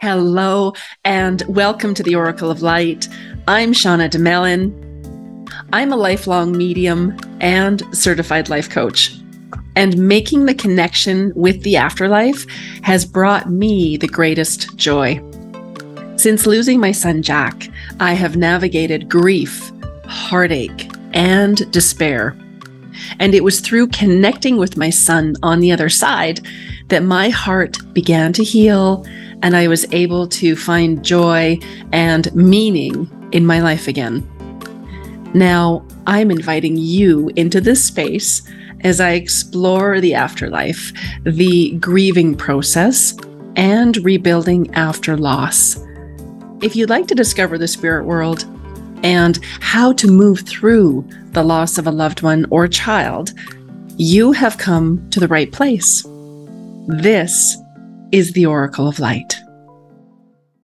Hello, and welcome to the Oracle of Light. I'm Shauna DeMelin. I'm a lifelong medium and certified life coach. And making the connection with the afterlife has brought me the greatest joy. Since losing my son Jack, I have navigated grief, heartache, and despair. And it was through connecting with my son on the other side that my heart began to heal and I was able to find joy and meaning in my life again. Now, I'm inviting you into this space as I explore the afterlife, the grieving process, and rebuilding after loss. If you'd like to discover the spirit world and how to move through the loss of a loved one or child, you have come to the right place. This is the Oracle of Light.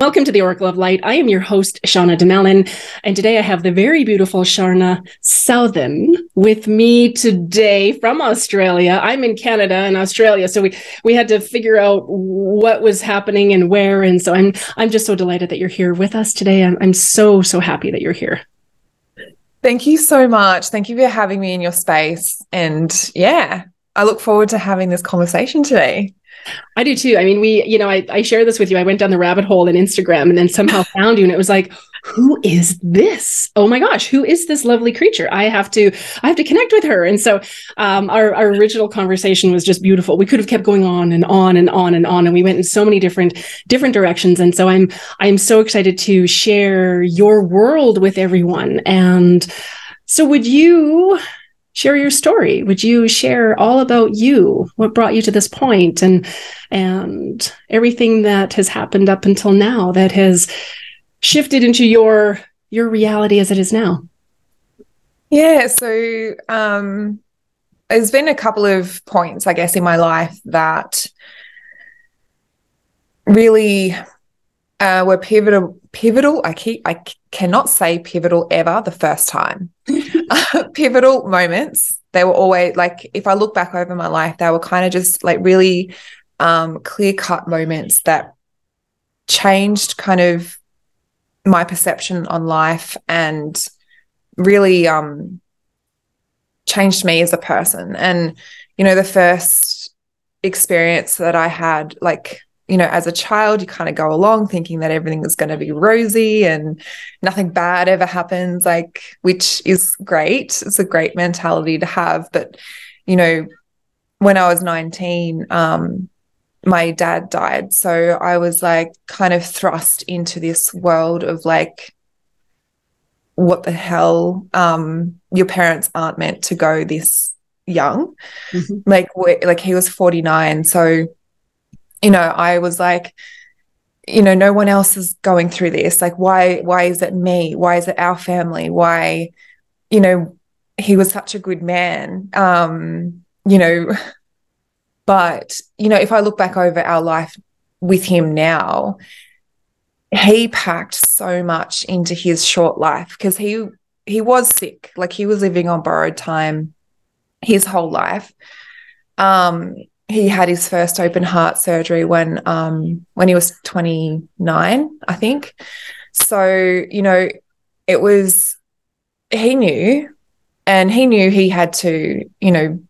Welcome to the Oracle of Light. I am your host, Shauna DeMelin, and today I have the very beautiful Sharna Southan with me today from Australia. I'm in Canada and Australia, so we we had to figure out what was happening and where, and so I'm I'm just so delighted that you're here with us today. I'm I'm so so happy that you're here. Thank you so much. Thank you for having me in your space, and yeah, I look forward to having this conversation today. I do too. I mean, we, you know, I, I share this with you. I went down the rabbit hole in Instagram and then somehow found you, and it was like, who is this? Oh my gosh, who is this lovely creature? I have to, I have to connect with her. And so, um, our our original conversation was just beautiful. We could have kept going on and on and on and on, and we went in so many different different directions. And so, I'm I'm so excited to share your world with everyone. And so, would you? Share your story. Would you share all about you, what brought you to this point and and everything that has happened up until now that has shifted into your your reality as it is now? Yeah, so um there's been a couple of points I guess in my life that really uh, were pivotal pivotal i keep i cannot say pivotal ever the first time. Pivotal moments they were always like if i look back over my life they were kind of just like really um clear cut moments that changed kind of my perception on life and really um changed me as a person. And you know the first experience that i had like you know, as a child, you kind of go along thinking that everything is going to be rosy and nothing bad ever happens, like, which is great. It's a great mentality to have. But, you know, when I was 19, um, my dad died. So I was like kind of thrust into this world of like, what the hell? Um, your parents aren't meant to go this young. Mm-hmm. Like, like he was 49. So, you know, I was like, you know, no one else is going through this. Like, why, why is it me? Why is it our family? Why, you know, he was such a good man. Um, you know, but, you know, if I look back over our life with him now, he packed so much into his short life because he he was sick like he was living on borrowed time his whole life um he had his first open heart surgery when um when he was 29 i think. So you know it was he knew and he knew he had to you know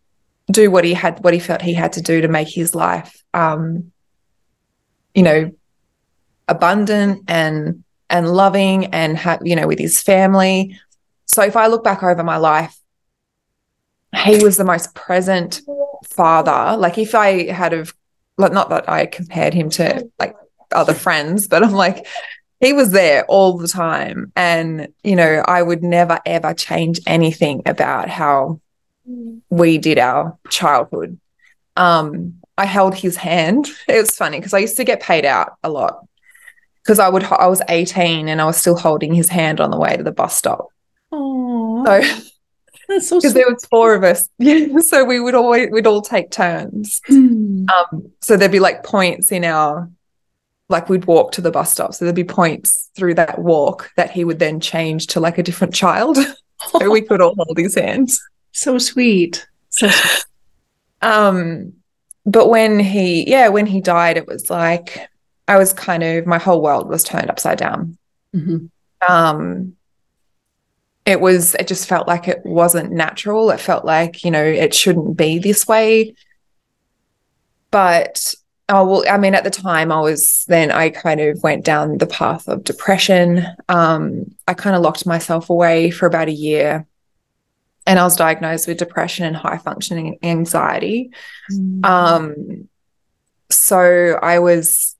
do what he had what he felt he had to do to make his life um you know abundant and and loving and have you know with his family. So if i look back over my life he was the most present father. Like if I had of like not that I compared him to like other friends, but I'm like he was there all the time and you know I would never ever change anything about how we did our childhood. Um I held his hand. It was funny because I used to get paid out a lot because I would I was 18 and I was still holding his hand on the way to the bus stop. Aww. So that's so because there was four of us. Yeah. So we would always we'd all take turns. Mm. Um, so there'd be like points in our like we'd walk to the bus stop. So there'd be points through that walk that he would then change to like a different child. so we could all hold his hands. So sweet. So sweet. Um, but when he yeah, when he died, it was like I was kind of my whole world was turned upside down. Mm-hmm. Um, it was it just felt like it wasn't natural. It felt like you know it shouldn't be this way. But oh well, I mean, at the time I was then I kind of went down the path of depression. Um, I kind of locked myself away for about a year and I was diagnosed with depression and high functioning anxiety. Mm. Um, so I was,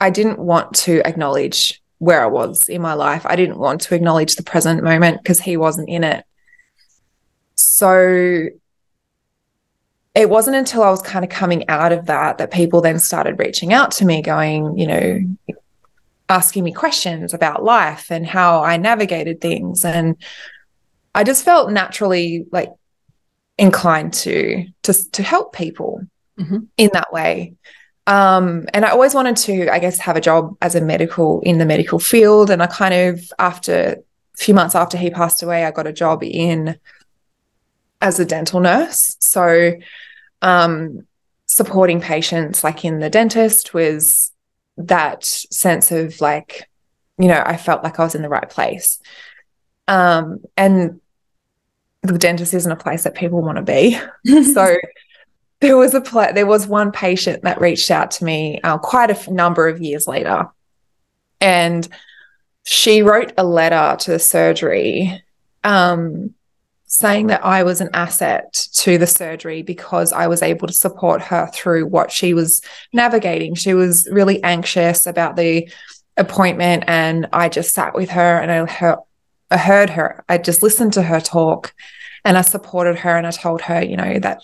I didn't want to acknowledge where I was in my life. I didn't want to acknowledge the present moment because he wasn't in it. So it wasn't until I was kind of coming out of that that people then started reaching out to me, going, you know, asking me questions about life and how I navigated things. And I just felt naturally like inclined to to to help people mm-hmm. in that way. Um, and I always wanted to, I guess, have a job as a medical in the medical field. And I kind of, after a few months after he passed away, I got a job in as a dental nurse. So, um, supporting patients like in the dentist was that sense of like, you know, I felt like I was in the right place. Um, and the dentist isn't a place that people want to be. so there was a there was one patient that reached out to me uh, quite a f- number of years later, and she wrote a letter to the surgery, um, saying that I was an asset to the surgery because I was able to support her through what she was navigating. She was really anxious about the appointment, and I just sat with her and I heard, I heard her. I just listened to her talk and I supported her and I told her, you know, that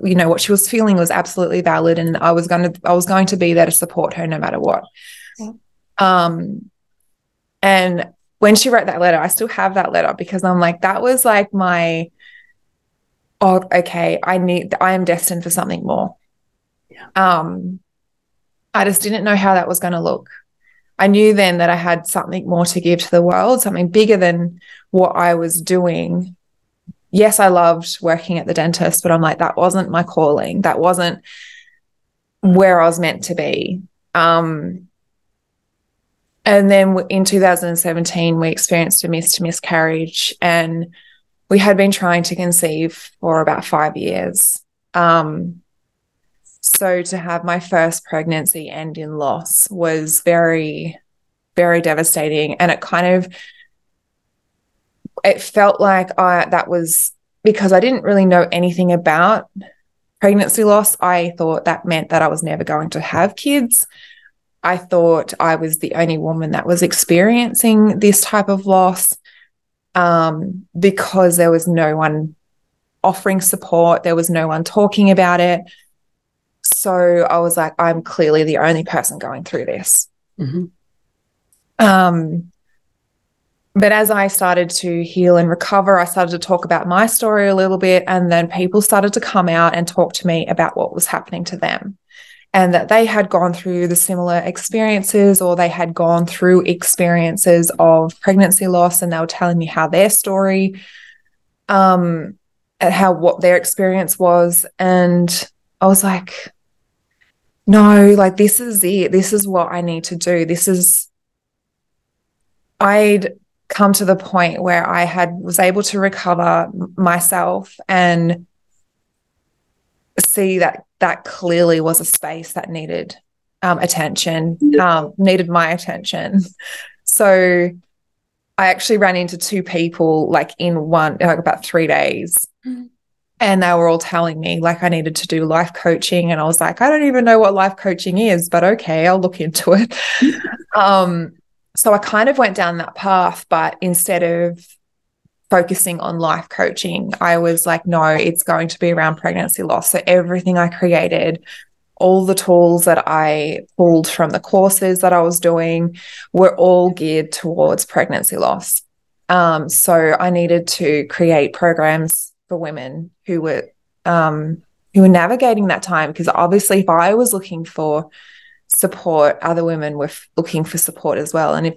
you know what she was feeling was absolutely valid and I was going to I was going to be there to support her no matter what. Yeah. Um and when she wrote that letter, I still have that letter because I'm like that was like my oh okay, I need I am destined for something more. Yeah. Um I just didn't know how that was going to look. I knew then that I had something more to give to the world, something bigger than what I was doing yes, I loved working at the dentist, but I'm like, that wasn't my calling. That wasn't where I was meant to be. Um, and then in 2017, we experienced a missed miscarriage, and we had been trying to conceive for about five years. Um, so to have my first pregnancy end in loss was very, very devastating. And it kind of it felt like I that was because I didn't really know anything about pregnancy loss. I thought that meant that I was never going to have kids. I thought I was the only woman that was experiencing this type of loss um, because there was no one offering support, there was no one talking about it. So I was like, I'm clearly the only person going through this. Mm-hmm. Um, but as I started to heal and recover, I started to talk about my story a little bit. And then people started to come out and talk to me about what was happening to them and that they had gone through the similar experiences or they had gone through experiences of pregnancy loss. And they were telling me how their story, um, how what their experience was. And I was like, no, like this is it. This is what I need to do. This is, I'd come to the point where I had was able to recover myself and see that that clearly was a space that needed um, attention, um, needed my attention. So I actually ran into two people like in one, like about three days. Mm-hmm. And they were all telling me like I needed to do life coaching. And I was like, I don't even know what life coaching is, but okay, I'll look into it. um, so I kind of went down that path, but instead of focusing on life coaching, I was like, no, it's going to be around pregnancy loss. So everything I created, all the tools that I pulled from the courses that I was doing were all geared towards pregnancy loss. Um, so I needed to create programs for women who were um, who were navigating that time because obviously if I was looking for support other women were f- looking for support as well and if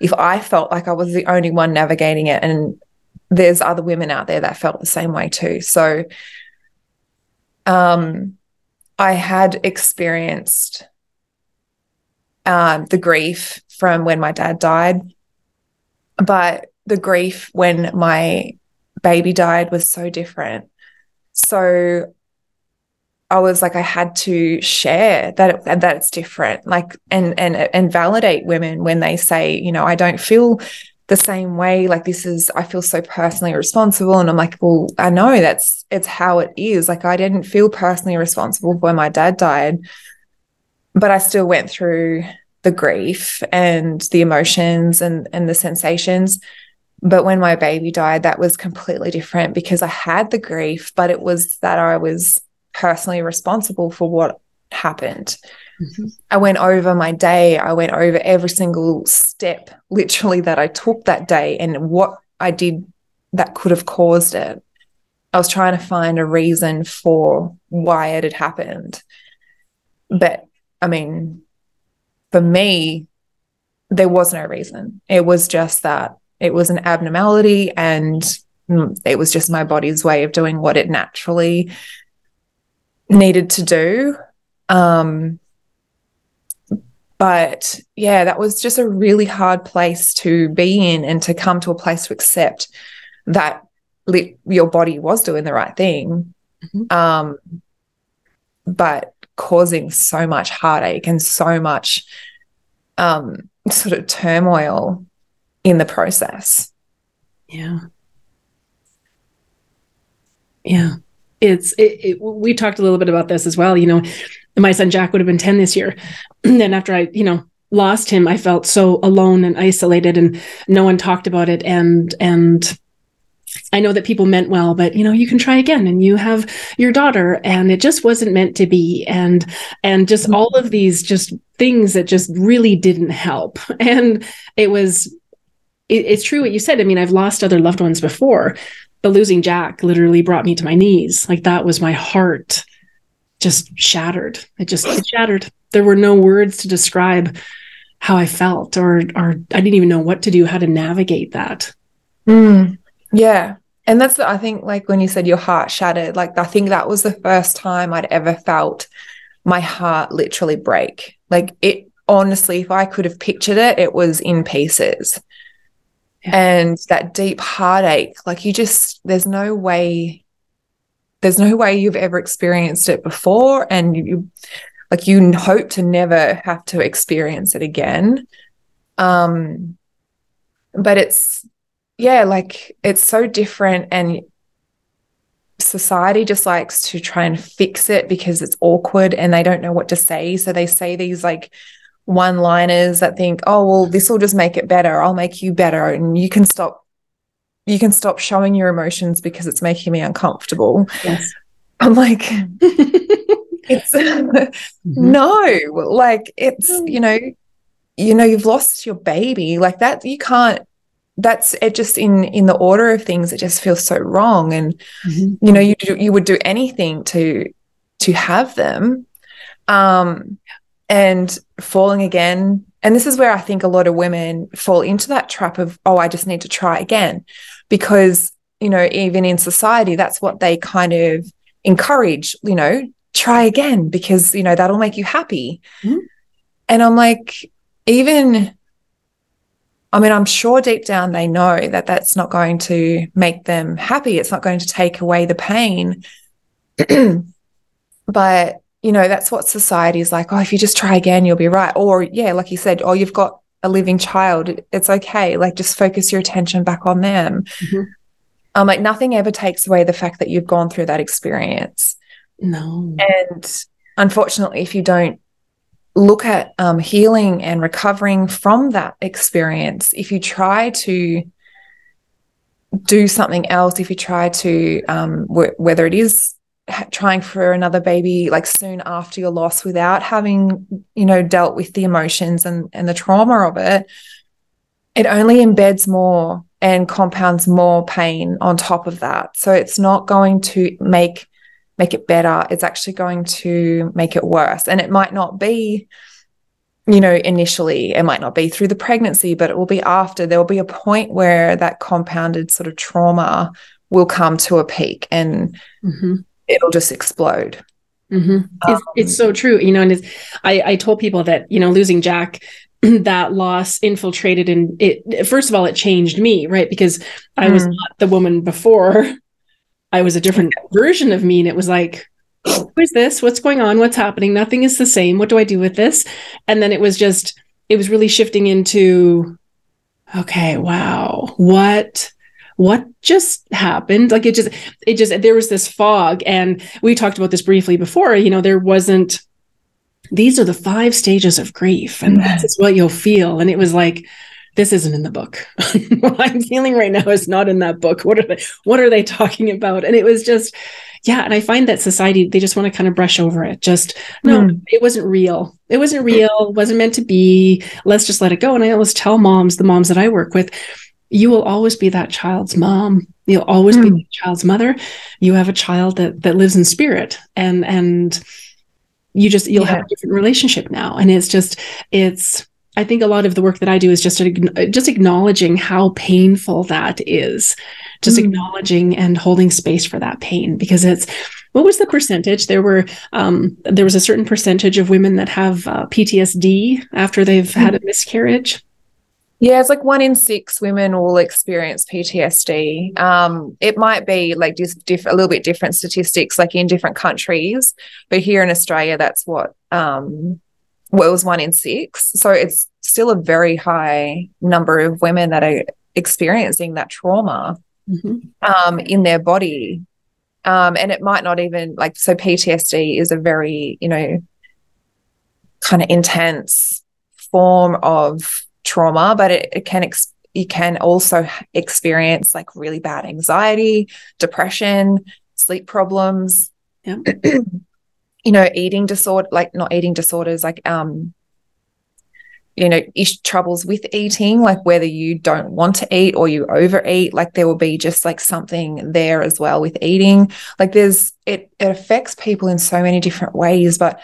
if i felt like i was the only one navigating it and there's other women out there that felt the same way too so um i had experienced um, the grief from when my dad died. But the grief when my baby died was so different. So I was like, I had to share that it, that it's different, like, and and and validate women when they say, you know, I don't feel the same way. Like this is, I feel so personally responsible, and I'm like, well, I know that's it's how it is. Like I didn't feel personally responsible when my dad died, but I still went through the grief and the emotions and and the sensations. But when my baby died, that was completely different because I had the grief, but it was that I was personally responsible for what happened. Mm-hmm. I went over my day. I went over every single step, literally, that I took that day and what I did that could have caused it. I was trying to find a reason for why it had happened. But I mean, for me, there was no reason. It was just that it was an abnormality and it was just my body's way of doing what it naturally needed to do. Um, but yeah, that was just a really hard place to be in and to come to a place to accept that li- your body was doing the right thing. Mm-hmm. Um, but causing so much heartache and so much um, sort of turmoil in the process. Yeah. Yeah it's it, it, we talked a little bit about this as well you know my son jack would have been 10 this year and then after i you know lost him i felt so alone and isolated and no one talked about it and and I know that people meant well, but you know, you can try again and you have your daughter and it just wasn't meant to be. And, and just mm-hmm. all of these just things that just really didn't help. And it was, it, it's true what you said. I mean, I've lost other loved ones before, but losing Jack literally brought me to my knees. Like that was my heart just shattered. It just it shattered. There were no words to describe how I felt or or I didn't even know what to do, how to navigate that. Mm, yeah. And that's I think like when you said your heart shattered, like I think that was the first time I'd ever felt my heart literally break. Like it honestly, if I could have pictured it, it was in pieces and that deep heartache like you just there's no way there's no way you've ever experienced it before and you like you hope to never have to experience it again. Um but it's yeah like it's so different and society just likes to try and fix it because it's awkward and they don't know what to say. So they say these like one liners that think, oh, well, this will just make it better. I'll make you better. And you can stop, you can stop showing your emotions because it's making me uncomfortable. Yes. I'm like, it's mm-hmm. no, like it's, you know, you know, you've lost your baby like that. You can't, that's it just in in the order of things it just feels so wrong and mm-hmm. you know you you would do anything to to have them um and falling again. And this is where I think a lot of women fall into that trap of, oh, I just need to try again. Because, you know, even in society, that's what they kind of encourage, you know, try again because, you know, that'll make you happy. Mm-hmm. And I'm like, even, I mean, I'm sure deep down they know that that's not going to make them happy. It's not going to take away the pain. but you know, that's what society is like. Oh, if you just try again, you'll be right. Or, yeah, like you said, oh, you've got a living child. It's okay. Like, just focus your attention back on them. Mm-hmm. Um, like, nothing ever takes away the fact that you've gone through that experience. No. And unfortunately, if you don't look at um, healing and recovering from that experience, if you try to do something else, if you try to, um, w- whether it is trying for another baby like soon after your loss without having you know dealt with the emotions and and the trauma of it it only embeds more and compounds more pain on top of that. So it's not going to make make it better. It's actually going to make it worse. And it might not be you know initially it might not be through the pregnancy but it will be after. There will be a point where that compounded sort of trauma will come to a peak and mm-hmm it'll just explode. Mm-hmm. It's, um, it's, so true, you know. And I, I told people that you know losing Jack, that loss infiltrated and it. First of all, it changed me, right? Because I mm. was not the woman before. I was a different version of me, and it was like, who is this? What's going on? What's happening? Nothing is the same. What do I do with this? And then it was just, it was really shifting into, okay, wow, what what just happened? Like it just it just there was this fog. And we talked about this briefly before you know there wasn't these are the five stages of grief and this is what you'll feel. And it was like this isn't in the book. What i'm feeling right now is not in that book. What are they what are they talking about? And it was just yeah. And i find that society they just want to kind of brush over it. Just no mm. it wasn't real. It wasn't real. Wasn't meant to be. Let's just let it go. And i always tell moms the moms that i work with you will always be that child's mom you'll always mm. be hmm. the child's mother you have a child that that lives in spirit and and you just you'll yeah. have a different relationship now and it's just it's i think a lot of the work that i do is just just acknowledging how painful that is just mm. acknowledging and holding space for that pain because it's what was the percentage there were um, there was a certain percentage of women that have uh, ptsd after they've mm. had a miscarriage yeah, it's like one in six women will experience PTSD. Um, it might be like just diff- a little bit different statistics, like in different countries, but here in Australia, that's what um, well, it was one in six. So it's still a very high number of women that are experiencing that trauma mm-hmm. um, in their body, um, and it might not even like so. PTSD is a very you know kind of intense form of trauma, but it, it can ex- you can also experience like really bad anxiety, depression, sleep problems. Yeah. you know, eating disorder, like not eating disorders, like um, you know, ish troubles with eating, like whether you don't want to eat or you overeat, like there will be just like something there as well with eating. Like there's it it affects people in so many different ways, but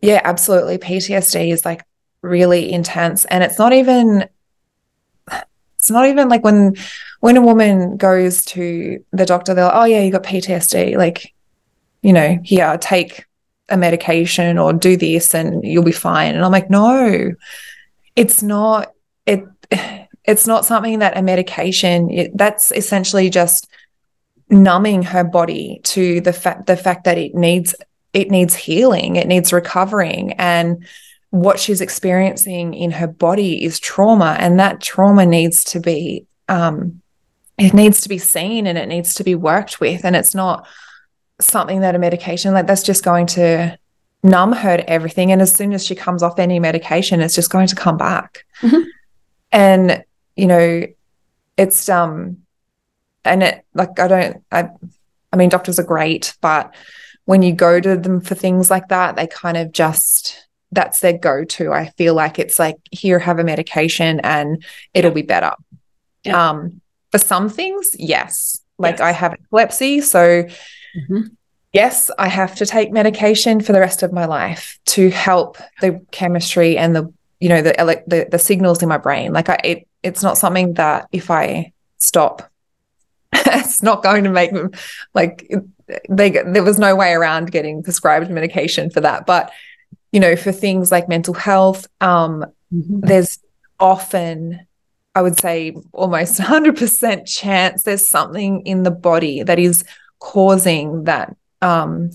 yeah, absolutely. PTSD is like really intense. And it's not even it's not even like when when a woman goes to the doctor they're like oh yeah you got PTSD like you know here take a medication or do this and you'll be fine. And I'm like no it's not it it's not something that a medication it, that's essentially just numbing her body to the fact the fact that it needs it needs healing it needs recovering. And what she's experiencing in her body is trauma and that trauma needs to be um, it needs to be seen and it needs to be worked with and it's not something that a medication like that's just going to numb her to everything and as soon as she comes off any medication it's just going to come back mm-hmm. and you know it's um and it like i don't i i mean doctors are great but when you go to them for things like that they kind of just that's their go-to. I feel like it's like here, have a medication and it'll be better. Yeah. Um, for some things, yes. Like yes. I have epilepsy, so mm-hmm. yes, I have to take medication for the rest of my life to help the chemistry and the you know the the, the signals in my brain. Like I, it, it's not something that if I stop, it's not going to make them like they. There was no way around getting prescribed medication for that, but you know, for things like mental health, um, mm-hmm. there's often, I would say, almost 100% chance there's something in the body that is causing that um,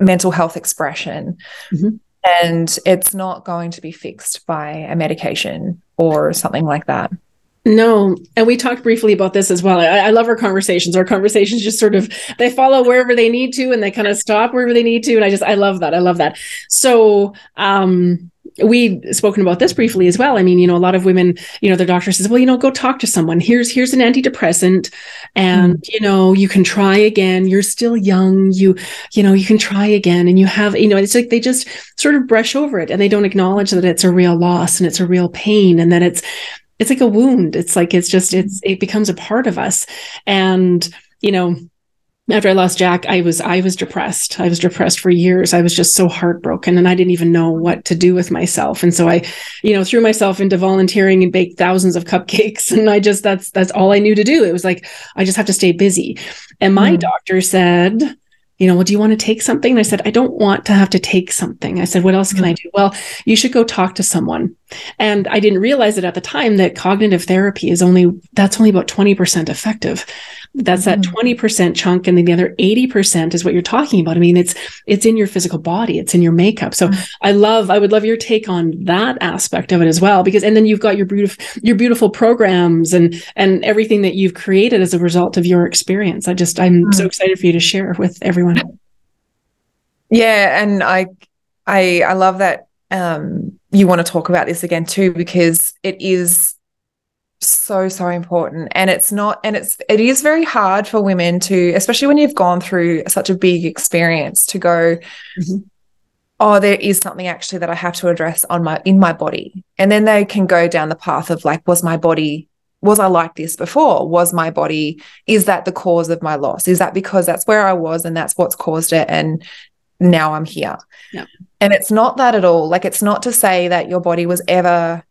mental health expression. Mm-hmm. And it's not going to be fixed by a medication or something like that. No, and we talked briefly about this as well. I, I, love our conversations. Our conversations just sort of they follow wherever they need to, and they kind of stop wherever they need to. And I just I love that. I love that. So, um, we spoken about this briefly as well. I mean, you know, a lot of women, you know, their doctor says, well, you know, go talk to someone. Here's here's an antidepressant, and mm. you know, you can try again. You're still young. You you know, you can try again, and you have you know, it's like they just sort of brush over it and they don't acknowledge that it's a real loss and it's a real pain and that it's it's like a wound. It's like it's just it's it becomes a part of us. And you know, after I lost Jack, I was I was depressed. I was depressed for years. I was just so heartbroken and I didn't even know what to do with myself. And so I, you know, threw myself into volunteering and baked thousands of cupcakes and I just that's that's all I knew to do. It was like I just have to stay busy. And my mm. doctor said, you know, well, do you want to take something? And I said, I don't want to have to take something. I said, what else can I mm. do? Well, you should go talk to someone. And I didn't realize it at the time that cognitive therapy is only, that's only about 20% effective. That's that 20% mm-hmm. chunk. And then the other 80% is what you're talking about. I mean, it's, it's in your physical body, it's in your makeup. So mm-hmm. I love, I would love your take on that aspect of it as well, because, and then you've got your beautiful, your beautiful programs and, and everything that you've created as a result of your experience. I just, I'm mm. so excited for you to share with everyone. Yeah. And I, I, I love that, um, you want to talk about this again too, because it is so so important. And it's not and it's it is very hard for women to especially when you've gone through such a big experience to go mm-hmm. oh there is something actually that i have to address on my in my body. And then they can go down the path of like was my body was i like this before? Was my body is that the cause of my loss? Is that because that's where i was and that's what's caused it and now i'm here? Yeah. and it's not that at all. Like it's not to say that your body was ever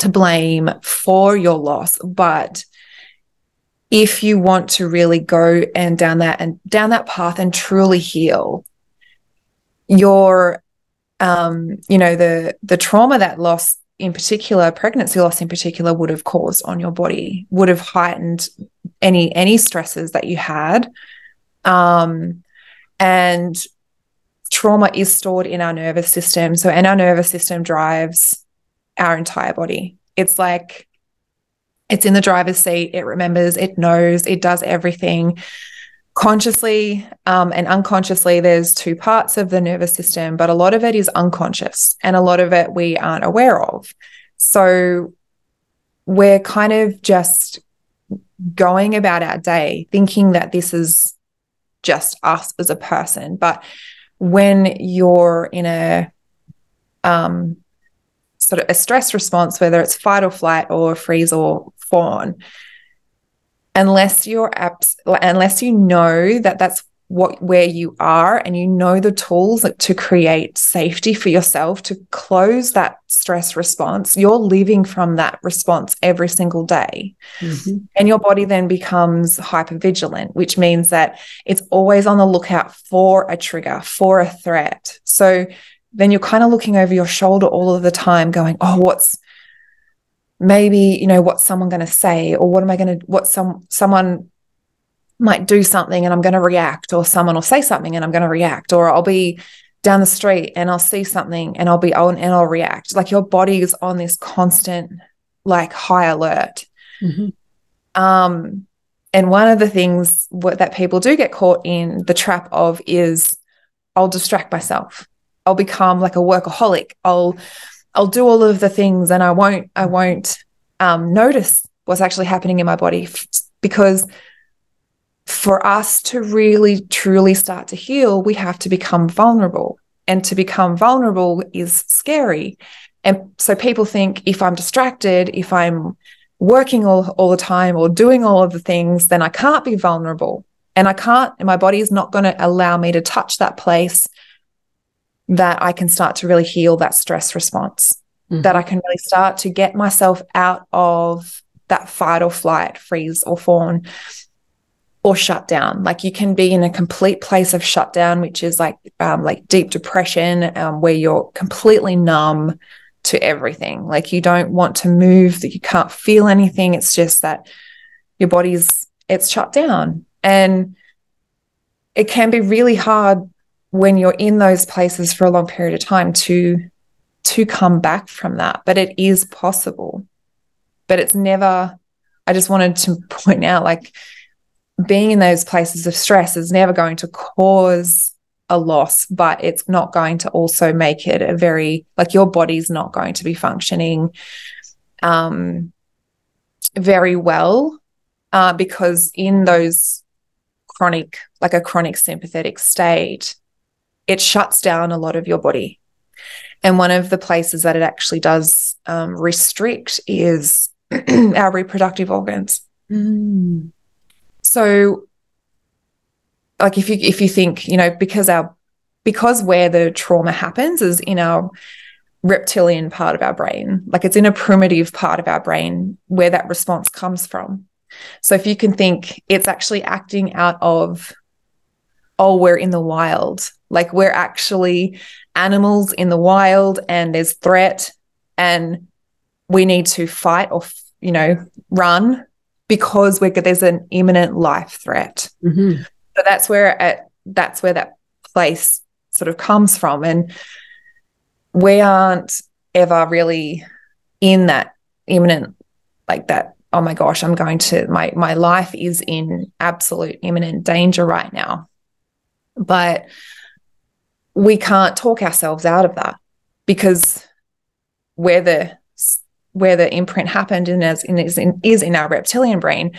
to blame for your loss, but if you want to really go and down that and down that path and truly heal your um you know the the trauma that loss in particular pregnancy loss in particular would have caused on your body would have heightened any any stresses that you had. Um and trauma is stored in our nervous system. So and our nervous system drives our entire body. It's like it's in the driver's seat, it remembers, it knows, it does everything consciously um, and unconsciously. There's two parts of the nervous system, but a lot of it is unconscious and a lot of it we aren't aware of. So we're kind of just going about our day thinking that this is just us as a person. But when you're in a um, sort of a stress response, whether it's fight or flight or freeze or fawn, unless you're abs- unless you know that that's what where you are and you know the tools to create safety for yourself to close that stress response you're living from that response every single day. Mm-hmm. and your body then becomes hyper vigilant which means that it's always on the lookout for a trigger for a threat. So then you're kind of looking over your shoulder all of the time going oh what's maybe you know what's someone going to say? Or what am i going to what some someone might do something and i'm going to react or someone will say something and i'm going to react. Or i'll be down the street and i'll see something and i'll be on and i'll react. Like your body is on this constant like high alert. Mm-hmm. um and one of the things what, that people do get caught in the trap of is i'll distract myself I'll become like a workaholic. I'll I'll do all of the things and I won't I won't um, notice what's actually happening in my body f- because for us to really truly start to heal, we have to become vulnerable. And to become vulnerable is scary. And so people think if I'm distracted, if I'm working all, all the time or doing all of the things, then I can't be vulnerable. And I can't, and my body is not going to allow me to touch that place that I can start to really heal that stress response, mm-hmm. that I can really start to get myself out of that fight or flight, freeze or fawn or shut down. Like you can be in a complete place of shutdown, which is like um, like deep depression, um, where you're completely numb to everything. Like you don't want to move, that you can't feel anything. It's just that your body's it's shut down, and it can be really hard when you're in those places for a long period of time to to come back from that. But it is possible. But it's never i just wanted to point out like being in those places of stress is never going to cause a loss but it's not going to also make it a very like your body's not going to be functioning um very well uh, because in those chronic like a chronic sympathetic state it shuts down a lot of your body. And one of the places that it actually does um, restrict is our reproductive organs. Mm. So, like if you if you think you know because our because where the trauma happens is in our reptilian part of our brain, like it's in a primitive part of our brain where that response comes from. So if you can think it's actually acting out of oh, we're in the wild. Like we're actually animals in the wild and there's threat and we need to fight or, you know, run because we're there's an imminent life threat. Mm-hmm. So that's where at that's where that place sort of comes from. And we aren't ever really in that imminent, like that, oh my gosh, I'm going to my my life is in absolute imminent danger right now. But we can't talk ourselves out of that because where the where the imprint happened and is in, is in, is in our reptilian brain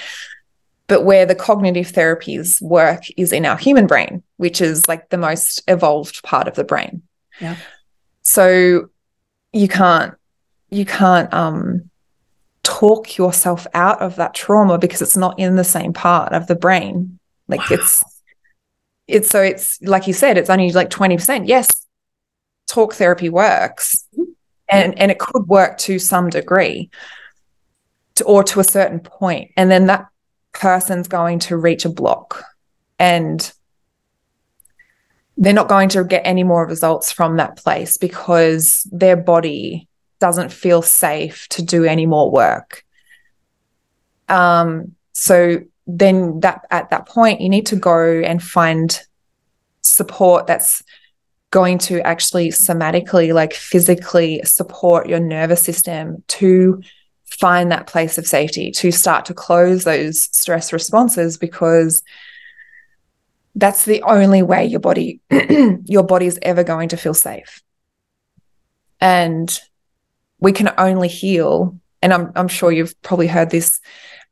but where the cognitive therapies work is in our human brain which is like the most evolved part of the brain. Yeah. So you can't you can't um talk yourself out of that trauma because it's not in the same part of the brain. Like wow. it's it's so it's like you said it's only like 20% yes talk therapy works mm-hmm. and and it could work to some degree to, or to a certain point. point and then that person's going to reach a block and they're not going to get any more results from that place because their body doesn't feel safe to do any more work. Um, so then that at that point you need to go and find support that's going to actually somatically like physically support your nervous system to find that place of safety to start to close those stress responses because that's the only way your body your body is ever going to feel safe. And we can only heal and i'm i'm sure you've probably heard this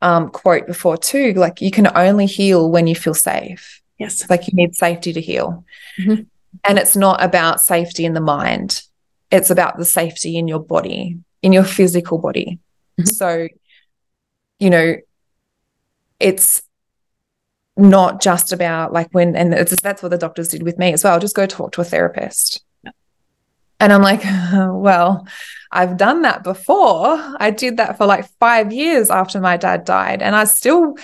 um, quote before too like you can only heal when you feel safe yes like you need safety to heal mm-hmm. and it's not about safety in the mind it's about the safety in your body in your physical body mm-hmm. so you know it's not just about like when and it's that's what the doctors did with me as well just go talk to a therapist. And i'm like well i've done that before i did that for like five years after my dad died and i still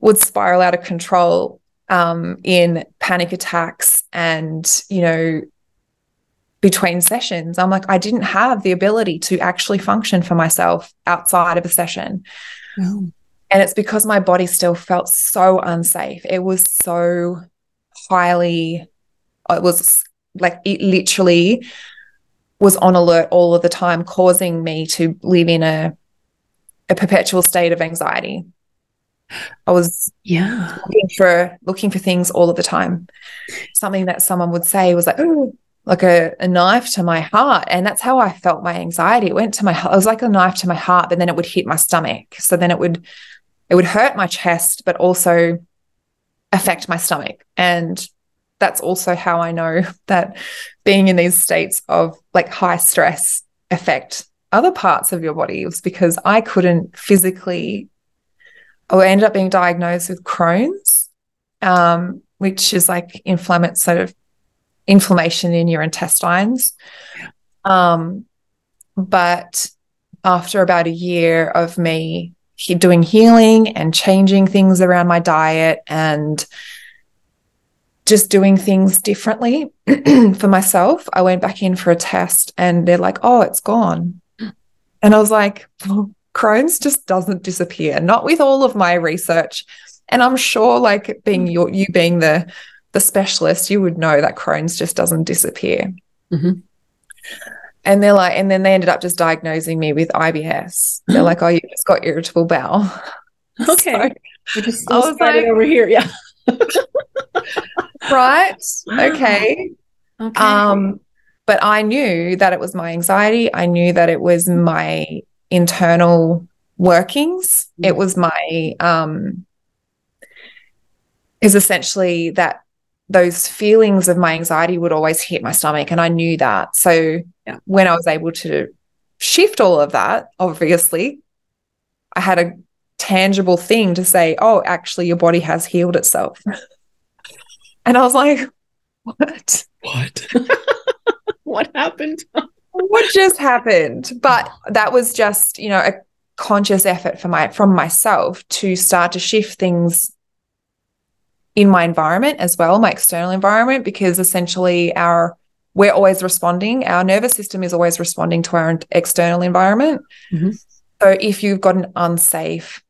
would spiral out of control um, in panic attacks and you know between sessions i'm like i didn't have the ability to actually function for myself outside of a session oh. And it's because my body still felt so unsafe. It was so highly, it was like it literally was on alert all of the time, causing me to live in a, a perpetual state of anxiety. I was yeah looking for looking for things all of the time. Something that someone would say was like, oh, like a, a knife to my heart. And that's how I felt my anxiety. It went to my it was like a knife to my heart, but then it would hit my stomach. So then it would it would hurt my chest, but also affect my stomach. And that's also how I know that being in these states of like high stress affect other parts of your body was because I couldn't physically I ended up being diagnosed with Crohn's, um, which is like inflammatory sort of inflammation in your intestines. Um, but after about a year of me doing healing and changing things around my diet and just doing things differently for myself. I went back in for a test and they're like, oh, it's gone. And I was like, well, Crohn's just doesn't disappear, not with all of my research. And I'm sure, like being your, you being the the specialist, you would know that Crohn's just doesn't disappear. Mm-hmm. And they're like, and then they ended up just diagnosing me with IBS. They're like, oh, you just got irritable bowel. Okay. So, We're just I was like, over here. Yeah. right. Okay. Okay. Um, but I knew that it was my anxiety. I knew that it was my internal workings. Mm-hmm. It was my um is essentially that those feelings of my anxiety would always hit my stomach and I knew that. So yeah. when I was able to shift all of that, obviously, I had a tangible thing to say, oh, actually, your body has healed itself. and I was like, what? What? what happened? what just happened? But that was just, you know, a conscious effort for my from myself to start to shift things in my environment as well, my external environment, because essentially our we're always responding. Our nervous system is always responding to our external environment. Mm-hmm. So if you've got an unsafe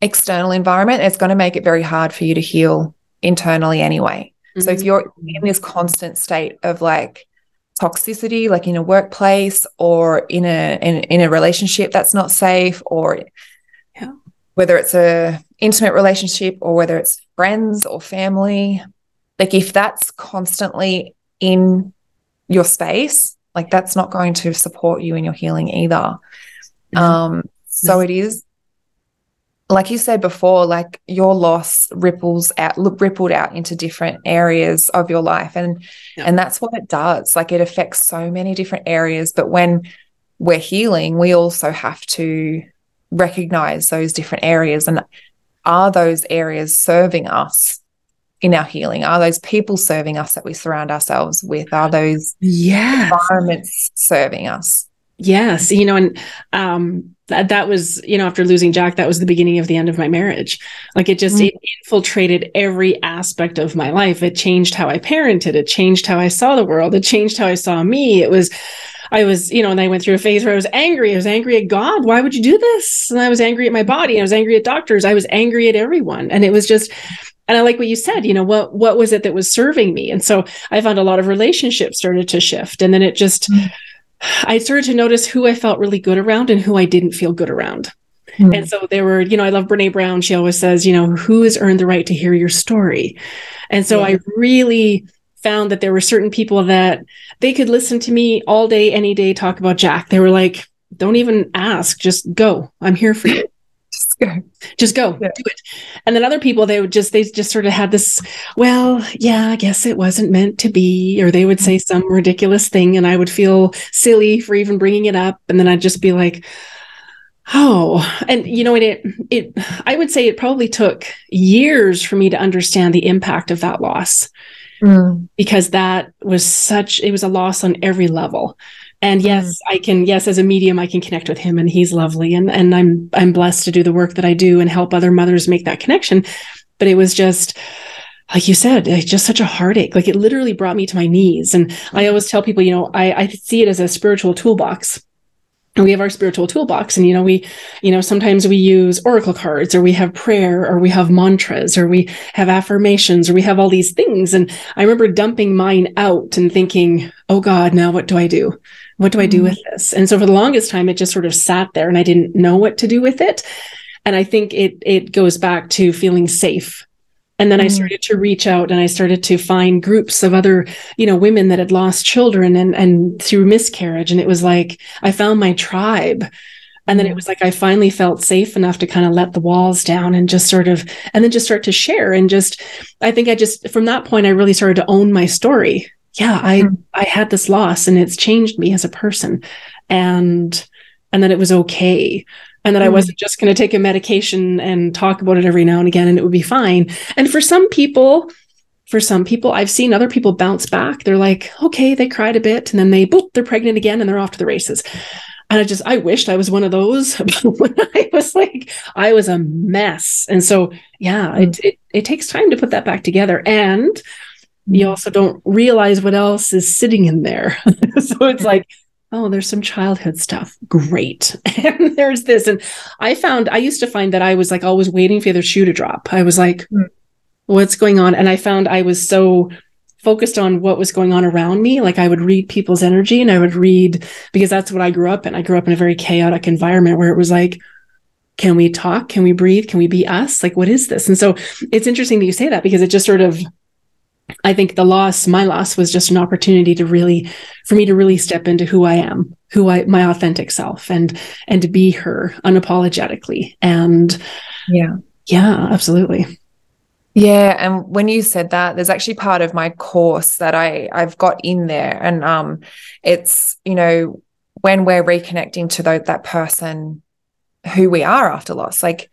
external environment, it's going to make it very hard for you to heal internally anyway. Mm-hmm. So if mm-hmm. you're in this constant state of like toxicity, like in a workplace or in a in, in a relationship that's not safe, or yeah. whether it's a intimate relationship or whether it's friends or family, like if that's constantly in your space, like that's not going to support you in your healing either. Mm-hmm. Um, so it is like you said before, like your loss ripples out, rippled out into different areas of your life, and yeah. and that's what it does. Like it affects so many different areas. But when we're healing, we also have to recognize those different areas, and are those areas serving us in our healing? Are those people serving us that we surround ourselves with? Are those yes. environments serving us? Yes, you know, and um, that that was, you know, after losing Jack, that was the beginning of the end of my marriage. Like it just mm-hmm. it infiltrated every aspect of my life. It changed how I parented. It changed how I saw the world. It changed how I saw me. It was, I was, you know, and I went through a phase where I was angry. I was angry at God. Why would you do this? And I was angry at my body. I was angry at doctors. I was angry at everyone. And it was just, and I like what you said, you know, what what was it that was serving me? And so I found a lot of relationships started to shift. And then it just mm-hmm I started to notice who I felt really good around and who I didn't feel good around. Mm. And so there were, you know, I love Brene Brown. She always says, you know, who has earned the right to hear your story? And so yeah. I really found that there were certain people that they could listen to me all day, any day, talk about Jack. They were like, don't even ask, just go. I'm here for you go. Just go, yeah. do it. And then other people, they would just, they just sort of had this, well, yeah, I guess it wasn't meant to be. Or they would say some ridiculous thing and I would feel silly for even bringing it up. And then I'd just be like, oh, and you know, it, it, I would say it probably took years for me to understand the impact of that loss. Mm. Because that was such, it was a loss on every level and yes mm. i can yes as a medium i can connect with him and he's lovely and and i'm i'm blessed to do the work that i do and help other mothers make that connection. But it was just like you said just such a heartache. Like it literally brought me to my knees. And i always tell people you know i i see it as a spiritual toolbox we have our spiritual toolbox. And you know we you know sometimes we use oracle cards or we have prayer or we have mantras or we have affirmations or we have all these things. And i remember dumping mine out and thinking oh god now what do i do? What do i do mm-hmm. with this? And so for the longest time it just sort of sat there and i didn't know what to do with it. And i think it it goes back to feeling safe and then mm. I started to reach out and I started to find groups of other, you know, women that had lost children and, and through miscarriage. And it was like, I found my tribe. And then it mm. was like I finally felt safe enough to kind of let the walls down and just sort of, and then just start to share. And just, I think I just, from that point, I really started to own my story. Yeah, I, mm. I had this loss and it's changed me as a person. And, and then it was okay and that mm. I wasn't just going to take a medication and talk about it every now and again and it would be fine. And for some people, for some people, I've seen other people bounce back. They're like, okay, they cried a bit and then they, boop, they're pregnant again and they're off to the races. And I just, I wished I was one of those. when I was like, I was a mess. And so, yeah, mm. it, it, it takes time to put that back together. And you mm. also don't realize what else is sitting in there. so it's like, oh, there's some childhood stuff. Great. and there's this. And I found, I used to find that I was like always waiting for the other shoe to drop. I was like, mm. what's going on? And I found I was so focused on what was going on around me. Like I would read people's energy and I would read because that's what I grew up in. I grew up in a very chaotic environment where it was like, can we talk? Can we breathe? Can we be us? Like, what is this? And so it's interesting that you say that because it just sort of I think the loss, my loss was just an opportunity to really, for me to really step into who I am, who I, my authentic self and, and to be her unapologetically. And yeah, yeah, absolutely. Yeah, and when you said that, there's actually part of my course that I I've got in there, and um, it's you know when we're reconnecting to the, that person who we are after loss, like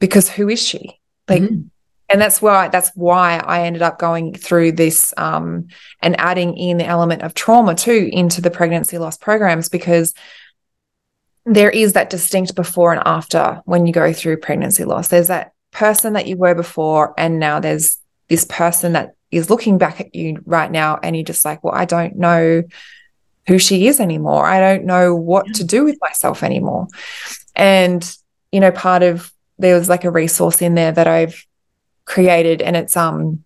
because who is she? Like mm-hmm and that's why that's why I ended up going through this um, and adding in the element of trauma too into the pregnancy loss programs because there is that distinct before and after when you go through pregnancy loss. There's that person that you were before, and now there's this person that is looking back at you right now, and you're just like, well, I don't know who she is anymore. I don't know what to do with myself anymore. And, you know, part of there was like a resource in there that I've created, and it's um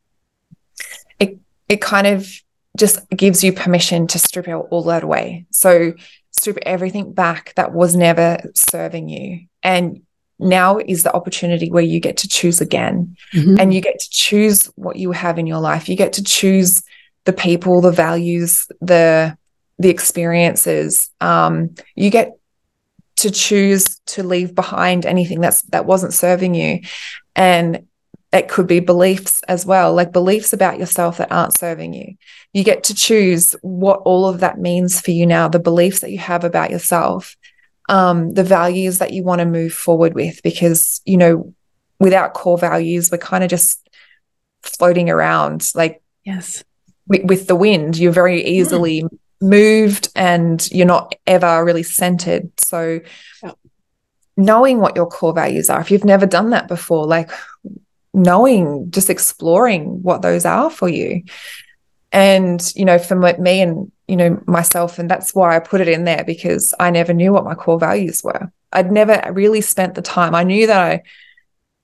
it it kind of just gives you permission to strip out all that away. So strip everything back that was never serving you. And now is the opportunity where you get to choose again mm-hmm. and you get to choose what you have in your life. You get to choose the people, the values, the the experiences. Um, you get to choose to leave behind anything that's that wasn't serving you. And it could be beliefs as well, like beliefs about yourself that aren't serving you. You get to choose what all of that means for you now, the beliefs that you have about yourself, um, the values that you want to move forward with, because, you know, without core values, we're kind of just floating around like, yes, with, with the wind. You're very easily mm. moved and you're not ever really centered. So, knowing what your core values are, if you've never done that before, like, knowing, just exploring what those are for you. And, you know, for me and, you know, myself, and that's why I put it in there because I never knew what my core values were. I'd never really spent the time. I knew that I,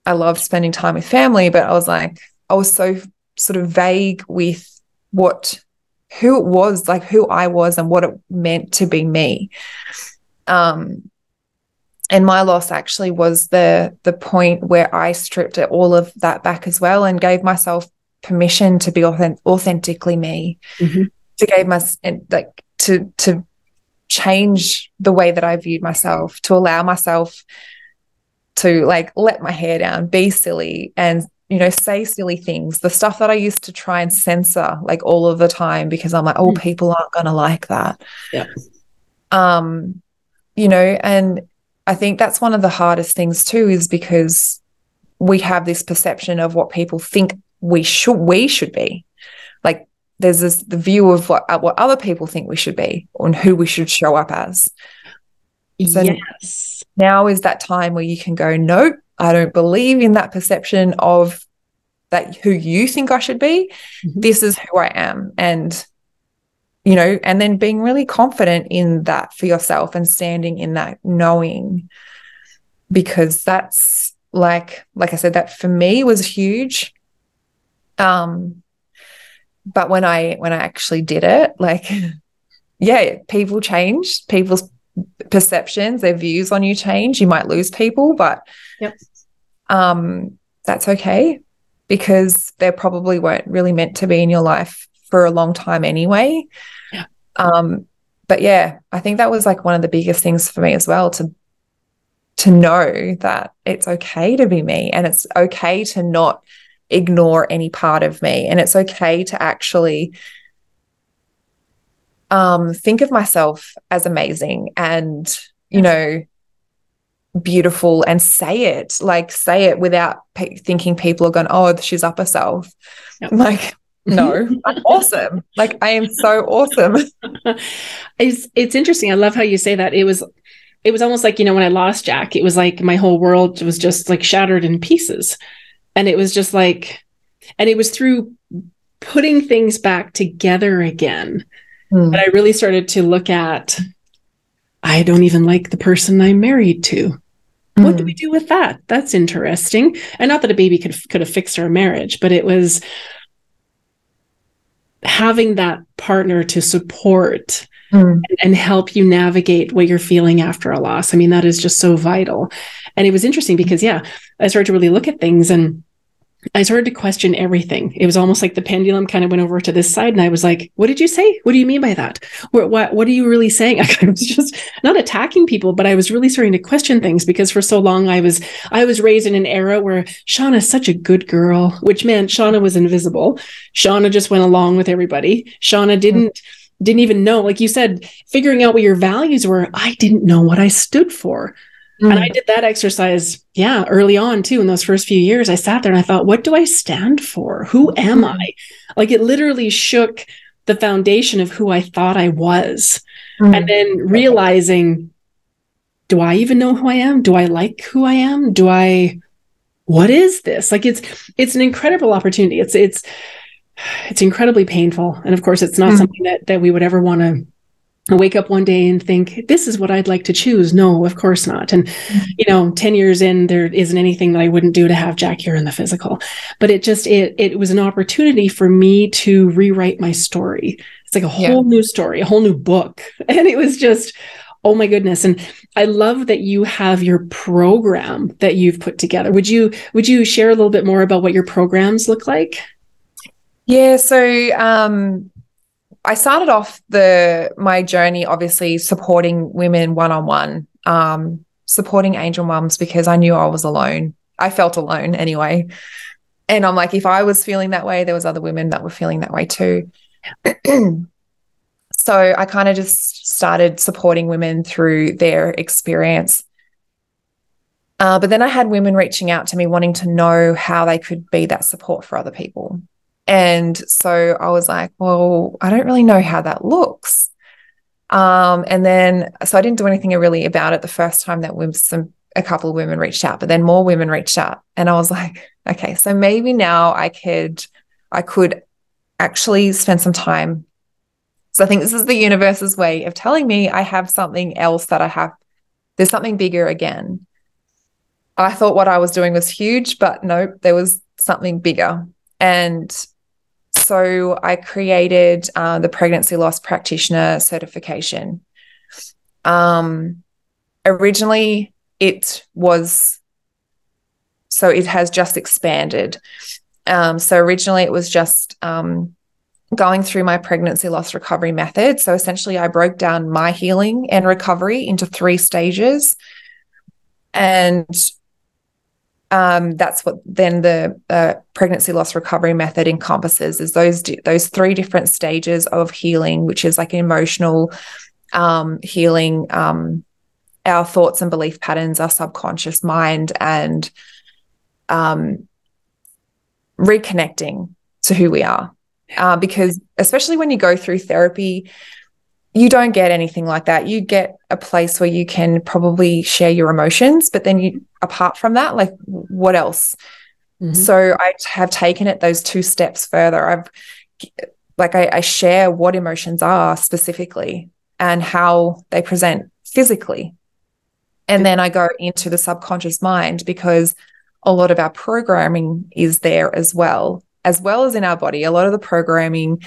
I loved spending time with family, but I was like, I was so sort of vague with what, who it was, like who I was and what it meant to be me. Um, and my loss actually was the the point where I stripped all of that back as well and gave myself permission to be authentic, authentically me. Mm-hmm. To gave my like to to change the way that I viewed myself, to allow myself to like let my hair down, be silly, and you know say silly things. The stuff that I used to try and censor like all of the time because I'm like, oh, mm. people aren't going to like that. Yeah. Um, you know, and I think that's one of the hardest things too, is because we have this perception of what people think we should we should be. Like there's this the view of what what other people think we should be and who we should show up as. So yes. Now is that time where you can go, nope, I don't believe in that perception of that who you think I should be. Mm-hmm. This is who I am. And you know, and then being really confident in that for yourself and standing in that knowing. Because that's like like I said that for me was huge. Um but when I when I actually did it like yeah people change people's perceptions their views on you change. You might lose people but yep. um that's okay. Because they probably weren't really meant to be in your life for a long time anyway um, but yeah, I think that was like one of the biggest things for me as well to to know that it's okay to be me and it's okay to not ignore any part of me and it's okay to actually um, think of myself as amazing and you know beautiful and say it like say it without pe- thinking people are going oh she's up herself yep. like no, I'm awesome. Like I am so awesome. it's it's interesting. I love how you say that. It was it was almost like, you know, when I lost Jack, it was like my whole world was just like shattered in pieces. And it was just like and it was through putting things back together again mm. that I really started to look at I don't even like the person I'm married to. What do hmm. we do with that? That's interesting. And not that a baby could could have fixed our marriage, but it was having that partner to support mm. and, and, help you navigate what you're feeling after a loss. I mean, that is just so vital. And it was interesting because, yeah, I started to really look at things and I started to question everything. It was almost like the pendulum kind of went over to this side, and I was like, "What did you say? What do you mean by that? What what, what are you really saying?" I was just not attacking people, but I was really starting to question things because for so long I was I was raised in an era where Shauna's such a good girl, which meant Shauna was invisible. Shauna just went along with everybody. Shauna didn't. Mm-hmm. didn't even know like you said figuring out what your values were i didn't know what i stood for Mm. And I mm. did that exercise, yeah, early on too. In those first few years, I sat there and I thought, what do I stand for? Who am mm. I? Like it literally shook the foundation of who I thought I was. Mm. And then realizing, do I even know who I am? Do I like who I am? Do I what is this? Like it's it's an incredible opportunity. It's it's it's incredibly painful. And of course it's not mm. something that that we would ever want to wake up one day and think this is what i'd like to choose. No of course not. And you know 10 years in there isn't anything that i wouldn't do to have jack here in the physical. But it just it it was an opportunity for me to rewrite my story. It's like a whole yeah. new story a whole new book. And it was just oh my goodness. And i love that you have your program that you've put together. Would you would you share a little bit more about what your programs look like? Yeah so um I started off the my journey obviously supporting women one on one, supporting angel mums because I knew I was alone. I felt alone anyway. And I'm like, if I was feeling that way, there was other women that were feeling that way too. so I kind of just started supporting women through their experience. Uh, but then I had women reaching out to me wanting to know how they could be that support for other people. And so I was like, well, I don't really know how that looks. Um, and then, so I didn't do anything really about it the first time that we, some, a couple of women reached out, but then more women reached out. And I was like, okay, so maybe now I could, I could actually spend some time. So I think this is the universe's way of telling me I have something else that I have, there's something bigger again. I thought what I was doing was huge, but nope, there was something bigger. And so I created uh, the pregnancy loss practitioner certification. Um, originally, it was so it has just expanded. Um, so originally, it was just um, going through my pregnancy loss recovery method. So essentially, I broke down my healing and recovery into three stages. And um, that's what then the uh, pregnancy loss recovery method encompasses is those those three different stages of healing which is like emotional um, healing um, our thoughts and belief patterns our subconscious mind and um, reconnecting to who we are. Uh, because especially when you go through therapy you don't get anything like that. You get a place where you can probably share your emotions, but then you, apart from that, like what else? Mm-hmm. So I have taken it those two steps further. I've, like, I, I share what emotions are specifically and how they present physically. And then I go into the subconscious mind because a lot of our programming is there as well, as well as in our body. A lot of the programming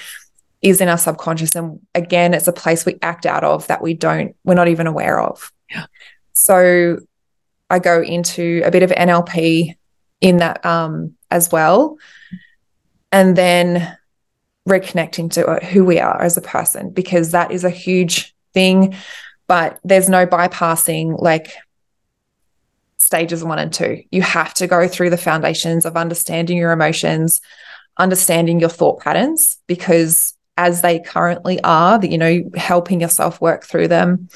is in our subconscious. And again, it's a place we act out of that we don't, we're not even aware of. Yeah. So I go into a bit of NLP in that um, as well. And then reconnecting to who we are as a person, because that is a huge thing. But there's no bypassing like stages one and two. You have to go through the foundations of understanding your emotions, understanding your thought patterns, because as they currently are, that, you know, helping yourself work through them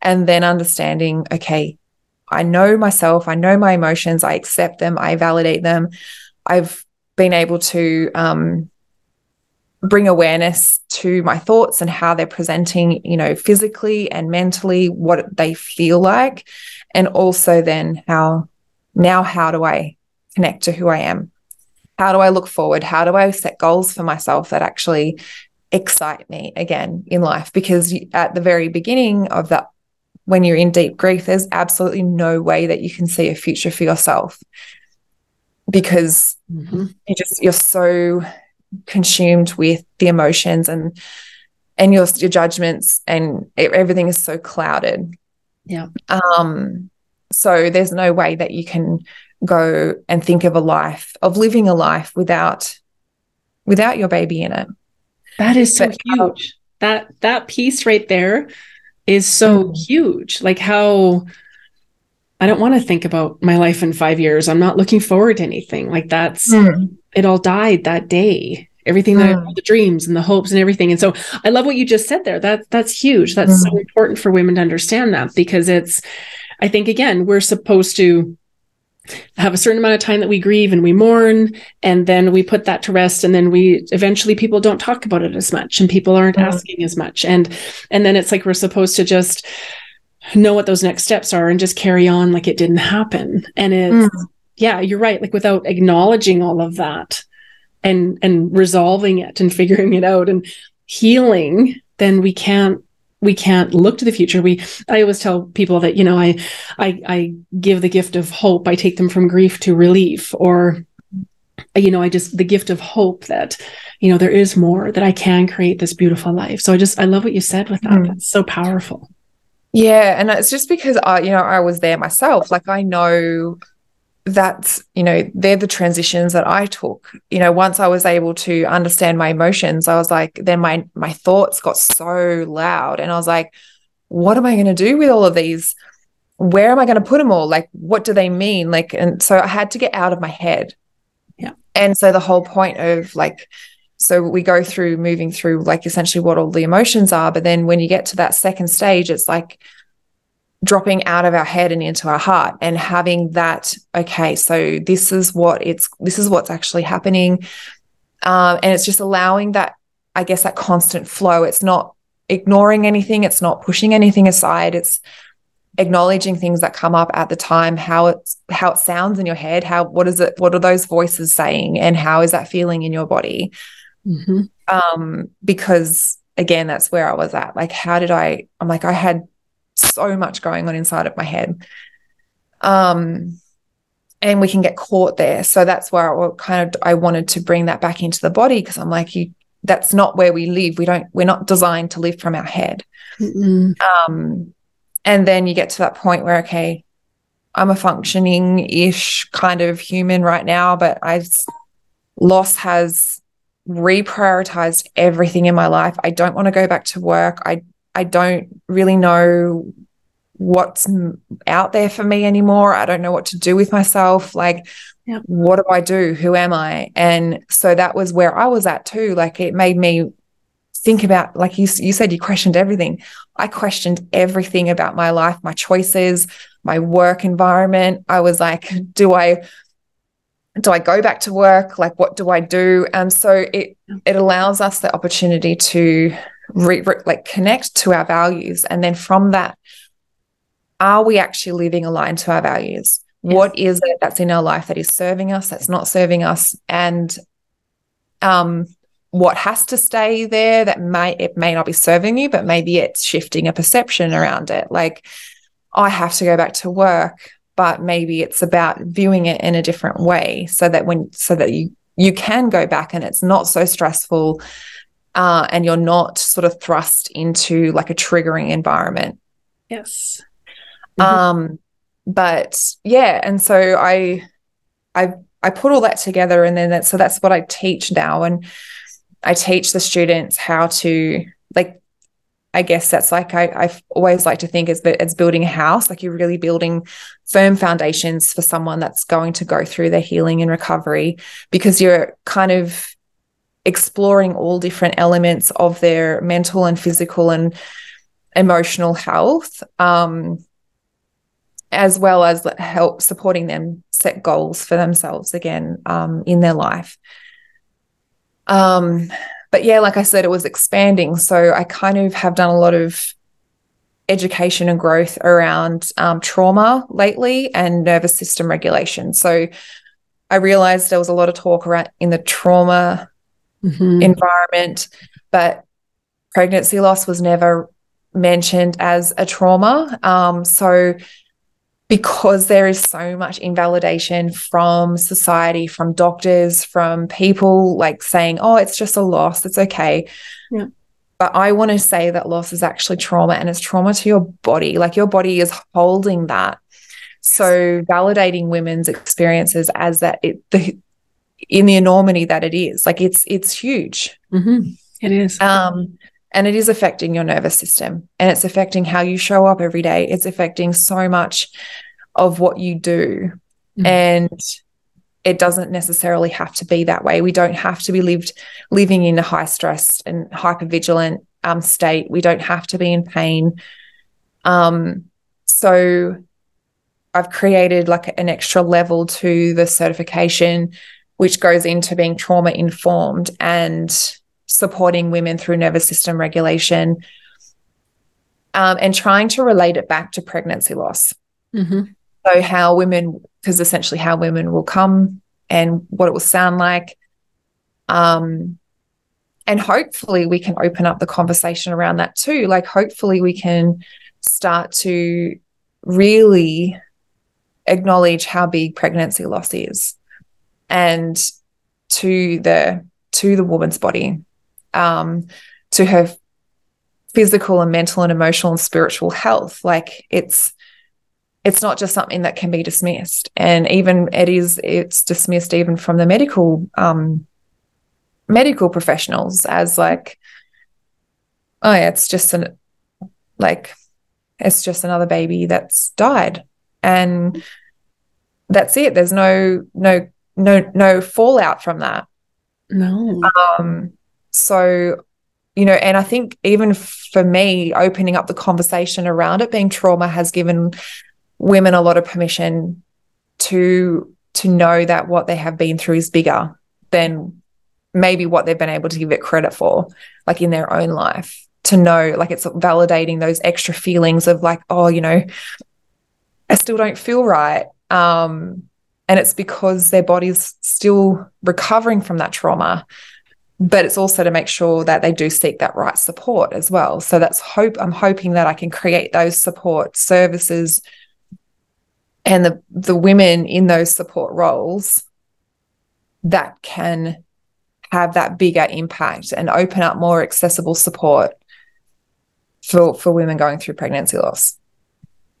and then understanding, okay, I know myself, I know my emotions, I accept them, I validate them. I've been able to um, bring awareness to my thoughts and how they're presenting, you know, physically and mentally, what they feel like. And also then how now, how do I connect to who I am? How do I look forward? How do I set goals for myself that actually excite me again in life because at the very beginning of that when you're in deep grief there's absolutely no way that you can see a future for yourself because mm-hmm. you just you're so consumed with the emotions and and your your judgments and everything is so clouded. Yeah. Um so there's no way that you can go and think of a life of living a life without without your baby in it that is so but huge. How, that that piece right there is so mm. huge. Like how I don't want to think about my life in 5 years. I'm not looking forward to anything. Like that's mm. it all died that day. Everything that mm. the dreams and the hopes and everything. And so I love what you just said there. That that's huge. That's so mm. important for women to understand that because it's I think again, we're supposed to have a certain amount of time that we grieve and we mourn and then we put that to rest and then we eventually people don't talk about it as much and people aren't mm-hmm. asking as much and and then it's like we're supposed to just know what those next steps are and just carry on like it didn't happen and it's mm. yeah, you're right. Like without acknowledging all of that and and resolving it and figuring it out and healing, then we can't we can't look to the future. We i always tell people that you know I, I i give the gift of hope. I take them from grief to relief or you know i just the gift of hope that you know there is more that i can create this beautiful life. So i just i love what you said with that. Mm. that's so powerful. Yeah. And it's just because i you know i was there myself. Like i know that's you know they're the transitions that i took. You know once i was able to understand my emotions i was like then my my thoughts got so loud and i was like what am i going to do with all of these? Where am i going to put them all? Like what do they mean? Like and so i had to get out of my head. Yeah. And so the whole point of like so we go through moving through like essentially what all the emotions are but then when you get to that second stage it's like dropping out of our head and into our heart and having that okay so this is what it's this is what's actually happening. Um, and it's just allowing that i guess that constant flow. It's not ignoring anything. It's not pushing anything aside. It's acknowledging things that come up at the time how it's how it sounds in your head how what is it what are those voices saying and how is that feeling in your body? Mm-hmm. um because again that's where i was at. Like how did i i'm like i had so much going on inside of my head. Um, and we can get caught there. So that's where I kind of I wanted to bring that back into the body because I'm like, you that's not where we live. We don't we're not designed to live from our head. Um, and then you get to that point where okay, I'm a functioning-ish kind of human right now, but I've loss has reprioritized everything in my life. I don't want to go back to work. I I don't really know what's out there for me anymore. I don't know what to do with myself. Like, yep. what do I do? Who am I? And so that was where I was at too. Like, it made me think about, like you, you said, you questioned everything. I questioned everything about my life, my choices, my work environment. I was like, do I, do I go back to work? Like, what do I do? And so it, it allows us the opportunity to re, re, like connect to our values and then from that are we actually living aligned to our values? Yes. what is it that's in our life that is serving us that's not serving us? And um what has to stay there that may it may not be serving you but maybe it's shifting a perception around it. Like i have to go back to work but maybe it's about viewing it in a different way so that when so that you you can go back and it's not so stressful uh, and you're not sort of thrust into like a triggering environment. Yes. Mm-hmm. Um, but yeah, and so I, I, I put all that together, and then that, so that's what I teach now, and I teach the students how to like. I guess that's like I, I always like to think as as building a house, like you're really building firm foundations for someone that's going to go through their healing and recovery, because you're kind of exploring all different elements of their mental and physical and emotional health, um, as well as help supporting them set goals for themselves again um, in their life. Um, but yeah, like I said, it was expanding. So I kind of have done a lot of education and growth around um, trauma lately and nervous system regulation. So I realized there was a lot of talk around in the trauma mm-hmm. environment, but pregnancy loss was never mentioned as a trauma. Um, so, because there is so much invalidation from society, from doctors, from people like saying, oh, it's just a loss, it's okay. Yeah. But I want to say that loss is actually trauma and it's trauma to your body. Like your body is holding that. So validating women's experiences as that it the in the enormity that it is. Like it's it's huge. Mm-hmm. It is. Um, and it is affecting your nervous system, and it's affecting how you show up every day. It's affecting so much of what you do, mm-hmm. and it doesn't necessarily have to be that way. We don't have to be lived living in a high stress and hyper vigilant um, state. We don't have to be in pain. Um, so I've created like an extra level to the certification which goes into being trauma informed and supporting women through nervous system regulation um, and trying to relate it back to pregnancy loss. Mm-hmm. So how women, because essentially how women will come and what it will sound like. Um, and hopefully we can open up the conversation around that too. Like hopefully we can start to really acknowledge how big pregnancy loss is and to the to the woman's body um to her physical and mental and emotional and spiritual health. Like it's it's not just something that can be dismissed. And even it is it's dismissed even from the medical um medical professionals as like oh yeah it's just an like it's just another baby that's died. And that's it. There's no no no no fallout from that. No. Um so you know and i think even for me opening up the conversation around it being trauma has given women a lot of permission to to know that what they have been through is bigger than maybe what they've been able to give it credit for like in their own life. To know like it's validating those extra feelings of like oh you know i still don't feel right. Um and it's because their body's still recovering from that trauma but it's also to make sure that they do seek that right support as well. So that's hope i'm hoping that i can create those support services and the the women in those support roles that can have that bigger impact and open up more accessible support for for women going through pregnancy loss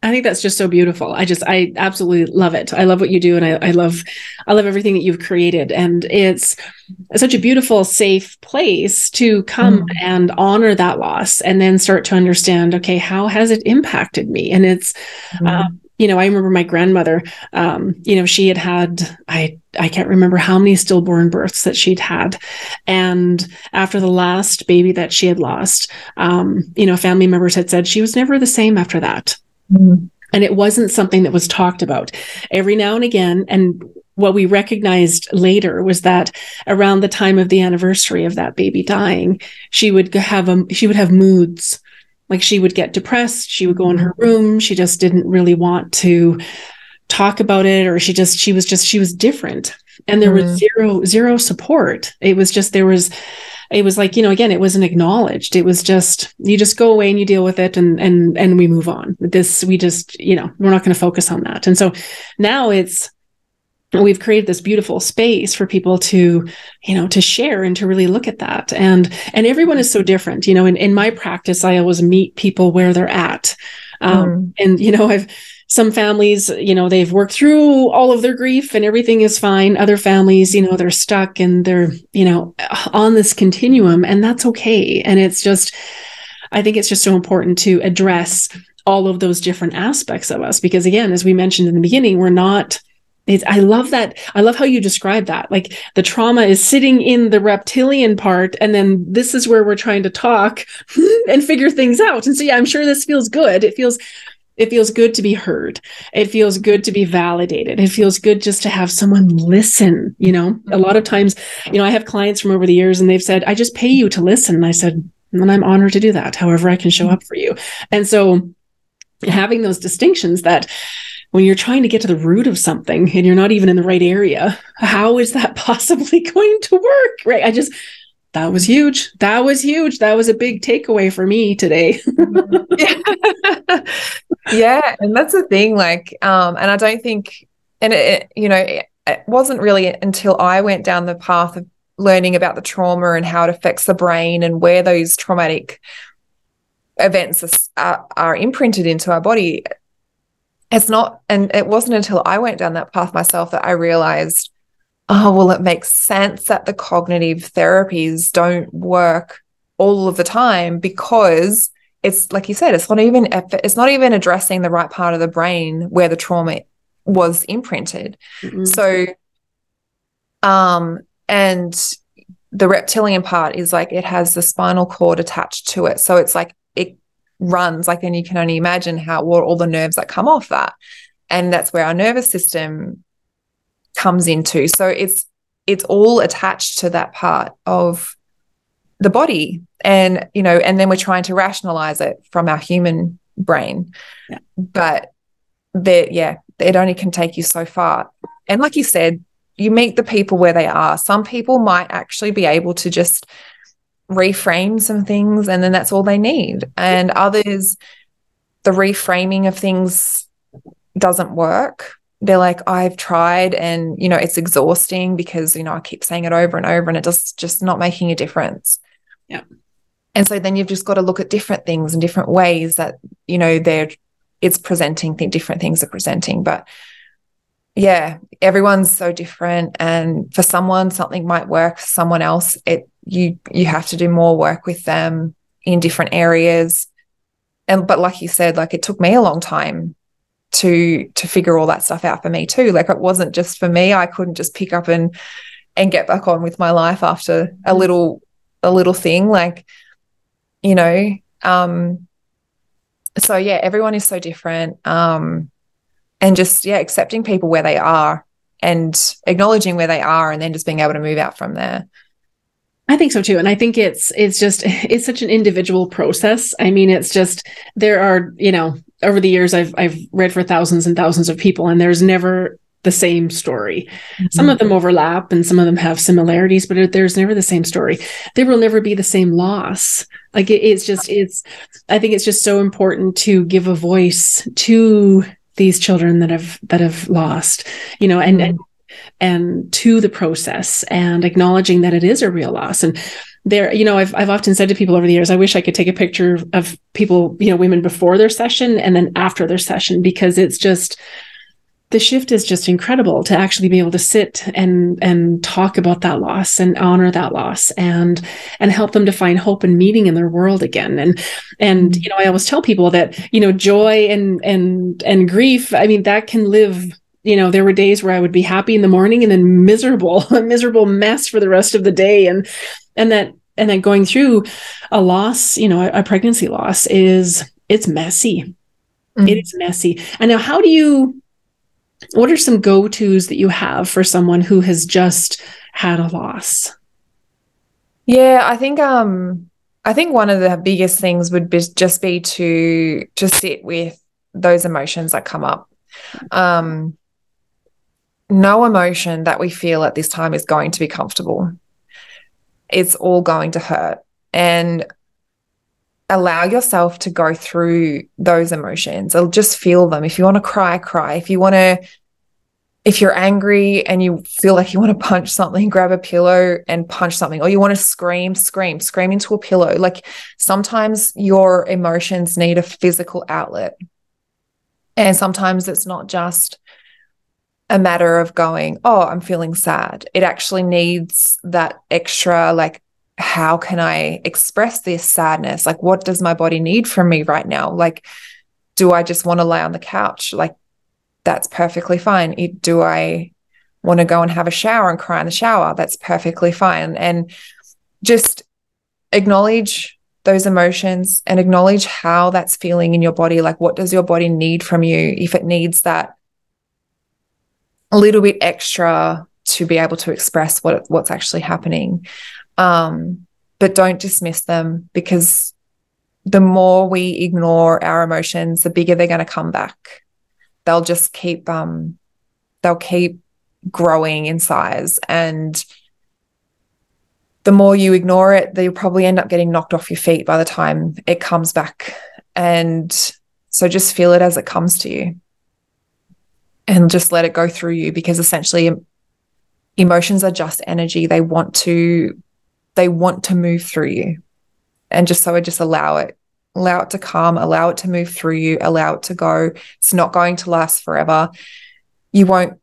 I think that's just so beautiful. I just, I absolutely love it. I love what you do, and I, I love, I love everything that you've created, and it's such a beautiful, safe place to come mm. and honor that loss, and then start to understand, okay, how has it impacted me? And it's, mm. um, you know, I remember my grandmother. Um, you know, she had had, I, I can't remember how many stillborn births that she'd had, and after the last baby that she had lost, um, you know, family members had said she was never the same after that Mm-hmm. And it wasn't something that was talked about every now and again. And what we recognized later was that around the time of the anniversary of that baby dying, she would have a, she would have moods. Like she would get depressed. She would go in her room. She just didn't really want to talk about it, or she just she was just she was different. And there mm-hmm. was zero zero support. It was just there was it was like you know again it wasn't acknowledged. It was just you just go away and you deal with it and and and we move on. This we just you know we're not going to focus on that. And so now it's we've created this beautiful space for people to you know to share and to really look at that. And and everyone is so different. You know in, in my practice i always meet people where they're at. Um, mm. and you know i've some families, you know, they've worked through all of their grief and everything is fine. Other families, you know, they're stuck and they're, you know, on this continuum and that's okay. And it's just, I think it's just so important to address all of those different aspects of us because again, as we mentioned in the beginning, we're not it's, I love that. I love how you describe that. Like the trauma is sitting in the reptilian part, and then this is where we're trying to talk and figure things out. And so, yeah, I'm sure this feels good. It feels it feels good to be heard. It feels good to be validated. It feels good just to have someone listen you know? A lot of times you know i have clients from over the years and they've said i just pay you to listen. And i said and i'm honored to do that however i can show up for you. And so having those distinctions that when you're trying to get to the root of something and you're not even in the right area how is that possibly going to work right? I just that was huge. That was huge. That was a big takeaway for me today. yeah. yeah. And that's the thing. Like, um, and I don't think, and it, you know, it, it wasn't really until I went down the path of learning about the trauma and how it affects the brain and where those traumatic events are, are imprinted into our body. It's not, and it wasn't until I went down that path myself that I realized oh, well, it makes sense that the cognitive therapies don't work all of the time because it's like you said, it's not even it's not even addressing the right part of the brain where the trauma was imprinted. Mm-hmm. So, um, and the reptilian part is like it has the spinal cord attached to it, so it's like it runs like, and you can only imagine how what all the nerves that come off that, and that's where our nervous system comes into. So it's it's all attached to that part of the body and you know and then we're trying to rationalize it from our human brain yeah. but there yeah it only can take you so far. And like you said, you meet the people where they are. Some people might actually be able to just reframe some things and then that's all they need. And others, the reframing of things doesn't work. They're like, I've tried and, you know, it's exhausting because, you know, I keep saying it over and over and it just just not making a difference. Yeah. And so then you've just got to look at different things and different ways that, you know, they're it's presenting th- different things are presenting. But yeah, everyone's so different. And for someone, something might work. For someone else, it you you have to do more work with them in different areas. And but like you said, like it took me a long time to to figure all that stuff out for me too. Like it wasn't just for me. I couldn't just pick up and and get back on with my life after a little a little thing. Like, you know, um so yeah, everyone is so different. Um and just yeah, accepting people where they are and acknowledging where they are and then just being able to move out from there. I think so too. And I think it's it's just it's such an individual process. I mean, it's just there are, you know, over the years I've I've read for thousands and thousands of people and there's never the same story. Mm-hmm. Some of them overlap and some of them have similarities, but there's never the same story. There will never be the same loss. Like it, it's just it's I think it's just so important to give a voice to these children that have that have lost, you know, and, mm-hmm. and and to the process and acknowledging that it is a real loss and there you know I've, I've often said to people over the years i wish i could take a picture of people you know women before their session and then after their session because it's just the shift is just incredible to actually be able to sit and and talk about that loss and honor that loss and and help them to find hope and meaning in their world again. And and mm-hmm. you know i always tell people that you know joy and and and grief i mean that can live you know there were days where i would be happy in the morning and then miserable a miserable mess for the rest of the day. And and that and then going through a loss you know a, a pregnancy loss is it's messy. Mm-hmm. it is messy. And now how do you what are some go-to's that you have for someone who has just had a loss? Yeah i think um i think one of the biggest things would be just be to to sit with those emotions that come up. Um no emotion that we feel at this time is going to be comfortable. It's all going to hurt. And allow yourself to go through those emotions. I'll just feel them. If you want to cry, cry. If you want to, if you're angry and you feel like you want to punch something, grab a pillow and punch something, or you want to scream, scream, scream into a pillow. Like sometimes your emotions need a physical outlet. And sometimes it's not just a matter of going, oh, I'm feeling sad. It actually needs that extra, like, how can I express this sadness? Like, what does my body need from me right now? Like, do I just want to lay on the couch? Like, that's perfectly fine. It, do I want to go and have a shower and cry in the shower? That's perfectly fine. And just acknowledge those emotions and acknowledge how that's feeling in your body. Like, what does your body need from you? If it needs that a little bit extra to be able to express what what's actually happening. Um, but don't dismiss them because the more we ignore our emotions, the bigger they're going to come back. They'll just keep um, they'll keep growing in size and the more you ignore it, you'll probably end up getting knocked off your feet by the time it comes back. And so just feel it as it comes to you and just let it go through you because essentially emotions are just energy. They want to they want to move through you. And just so I just allow it allow it to come allow it to move through you allow it to go. It's not going to last forever. You won't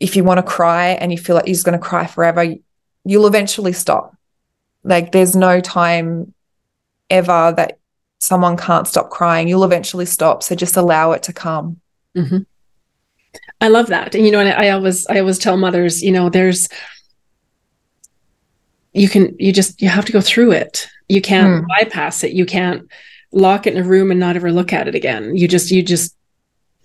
if you want to cry and you feel like you're going to cry forever you'll eventually stop. Like there's no time ever that someone can't stop crying. You'll eventually stop. So just allow it to come. Mm-hmm. I love that. And you know, and I always I always tell mothers, you know, there's you can you just you have to go through it. You can't mm. bypass it. You can't lock it in a room and not ever look at it again. You just you just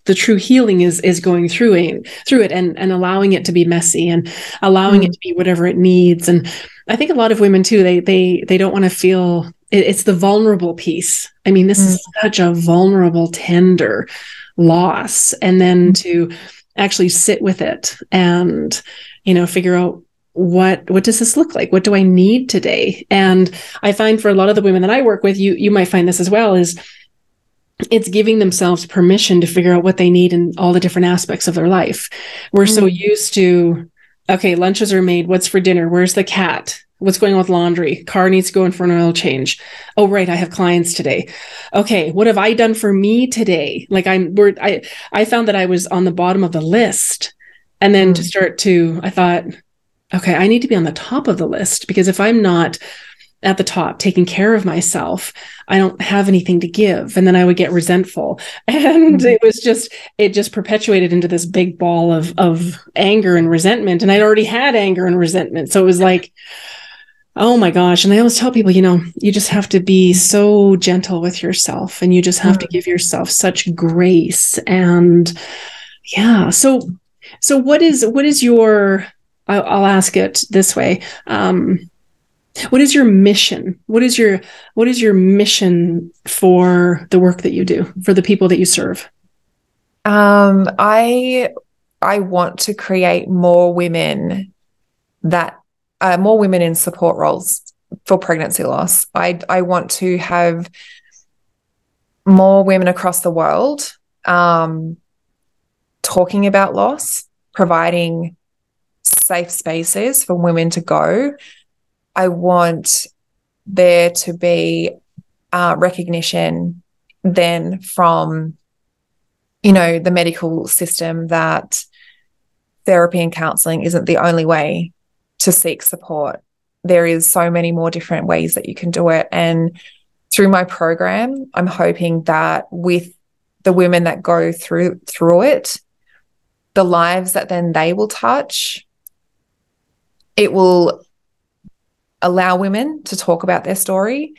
the true healing is is going through it through it and and allowing it to be messy and allowing mm. it to be whatever it needs and i think a lot of women too they they they don't want to feel it, it's the vulnerable piece i mean this mm. is such a vulnerable tender loss and then to actually sit with it and you know figure out what what does this look like? What do i need today? And i find for a lot of the women that i work with you you might find this as well is it's giving themselves permission to figure out what they need in all the different aspects of their life. We're mm. so used to okay lunches are made what's for dinner? Where's the cat what's going on with laundry? Car needs to go in for an oil change. Oh right i have clients today. Okay what have i done for me today? Like i'm we're i i found that i was on the bottom of the list and then mm. to start to i thought okay i need to be on the top of the list because if i'm not at the top taking care of myself i don't have anything to give and then i would get resentful. And mm-hmm. it was just it just perpetuated into this big ball of of anger and resentment and i'd already had anger and resentment. So it was like oh my gosh. And i always tell people you know you just have to be so gentle with yourself and you just have mm-hmm. to give yourself such grace. And yeah. So so what is what is your I'll, I'll ask it this way. Um what is your mission? What is your what is your mission for the work that you do for the people that you serve? Um i i want to create more women that uh, more women in support roles for pregnancy loss. I i want to have more women across the world um talking about loss providing safe spaces for women to go. I want there to be uh, recognition then from, you know, the medical system that therapy and counseling isn't the only way to seek support. There is so many more different ways that you can do it. And through my program, I'm hoping that with the women that go through through it, the lives that then they will touch, it will allow women to talk about their story.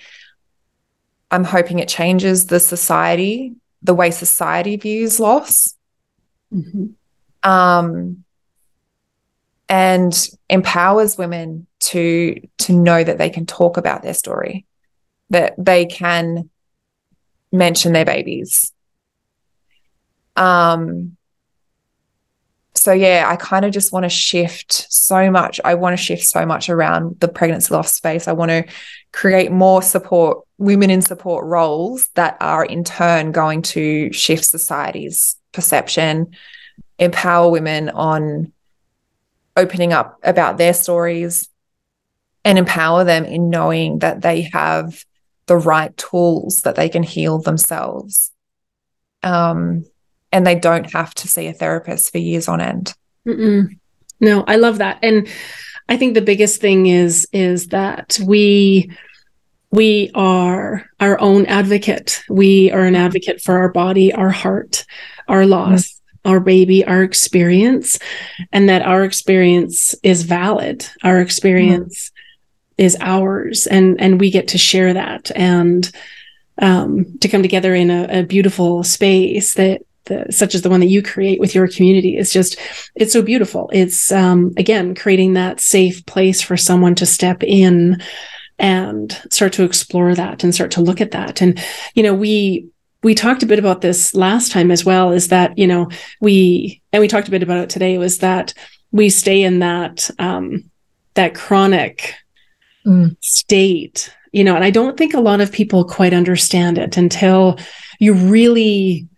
I'm hoping it changes the society, the way society views loss. Mm-hmm. Um, and empowers women to to know that they can talk about their story, that they can mention their babies. Um, so yeah, I kind of just want to shift so much. I want to shift so much around the pregnancy loss space. I want to create more support, women in support roles that are in turn going to shift society's perception, empower women on opening up about their stories, and empower them in knowing that they have the right tools that they can heal themselves. Um, and they don't have to see a therapist for years on end. Mm-mm. No, I love that. And I think the biggest thing is is that we we are our own advocate. We are an advocate for our body, our heart, our loss, mm-hmm. Our baby, our experience, and that our experience is valid. Our experience mm-hmm. is ours, and and we get to share that and um, to come together in a, a beautiful space that the, such as the one that you create with your community is just it's so beautiful it's um, again creating that safe place for someone to step in and start to explore that and start to look at that and you know we we talked a bit about this last time as well is that you know we and we talked a bit about it today was that we stay in that um that chronic mm. state you know and i don't think a lot of people quite understand it until you really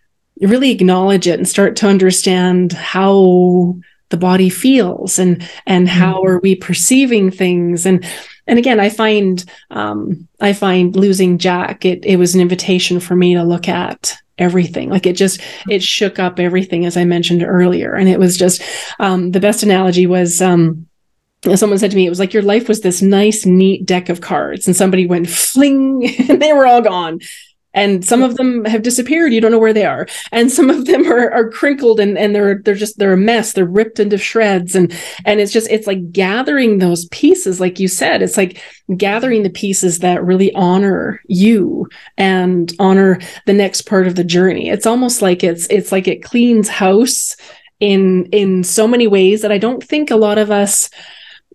really acknowledge it and start to understand how the body feels and and how mm-hmm. are we perceiving things. And and again i find um i find losing jack it it was an invitation for me to look at everything. Like it just it shook up everything as i mentioned earlier. And it was just um the best analogy was um someone said to me it was like your life was this nice neat deck of cards and somebody went fling and they were all gone and some of them have disappeared. You don't know where they are. And some of them are, are crinkled and, and they're they're just they're a mess. They're ripped into shreds. And and it's just it's like gathering those pieces like you said. It's like gathering the pieces that really honor you and honor the next part of the journey. It's almost like it's it's like it cleans house in in so many ways that i don't think a lot of us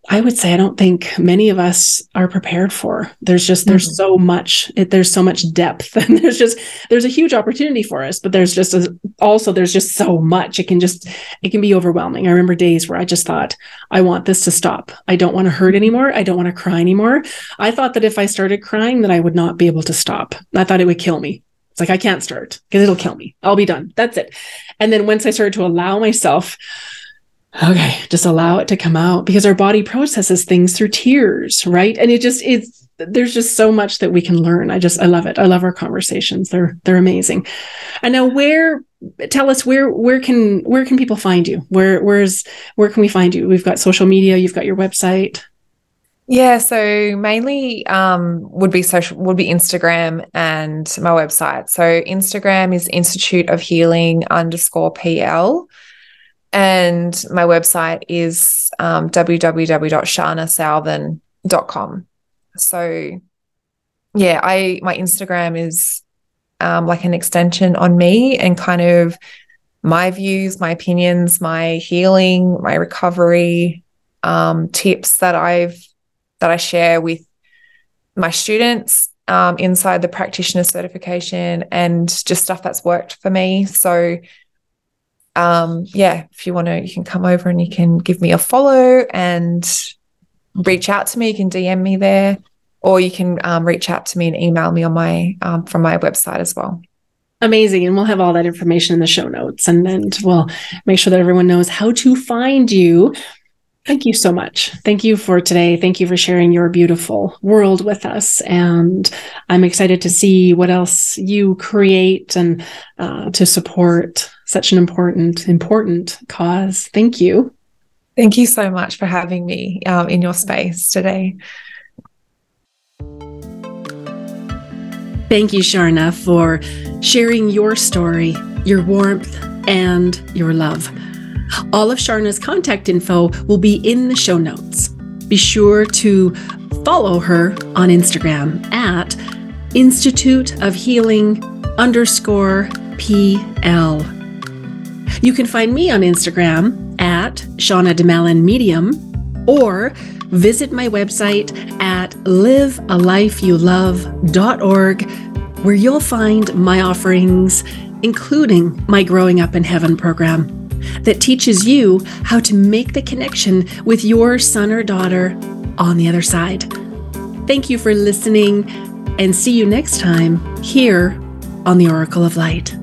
I would say I don't think many of us are prepared for. There's just there's mm-hmm. so much it, there's so much depth and there's just there's a huge opportunity for us, but there's just a, also there's just so much. It can just it can be overwhelming. I remember days where I just thought I want this to stop. I don't want to hurt anymore. I don't want to cry anymore. I thought that if I started crying that I would not be able to stop. I thought it would kill me. It's like I can't start because it'll kill me. I'll be done. That's it. And then once I started to allow myself okay just allow it to come out because our body processes things through tears right? And it just it's there's just so much that we can learn. I just i love it. I love our conversations. They're they're amazing. And now where tell us where where can where can people find you? Where where's where can we find you? We've got social media. You've got your website. Yeah, so mainly um, would be social would be Instagram and my website. So Instagram is Institute of Healing underscore PL. And my website is um, www.sharnasouthan.com. So, yeah, I my Instagram is um, like an extension on me and kind of my views, my opinions, my healing, my recovery um, tips that I've that I share with my students um, inside the practitioner certification and just stuff that's worked for me. So um, yeah, if you want to, you can come over and you can give me a follow and reach out to me. You can DM me there, or you can um, reach out to me and email me on my um, from my website as well. Amazing. And we'll have all that information in the show notes. And then we'll make sure that everyone knows how to find you. Thank you so much. Thank you for today. Thank you for sharing your beautiful world with us. And I'm excited to see what else you create and uh, to support such an important, important cause. Thank you. Thank you so much for having me um, in your space today. Thank you, Sharna, for sharing your story, your warmth, and your love. All of Sharna's contact info will be in the show notes. Be sure to follow her on Instagram at Institute of Healing underscore PL. You can find me on Instagram at Shauna DeMelon Medium or visit my website at livealifeyoulove.org where you'll find my offerings, including my Growing Up in Heaven program that teaches you how to make the connection with your son or daughter on the other side. Thank you for listening and see you next time here on the Oracle of Light.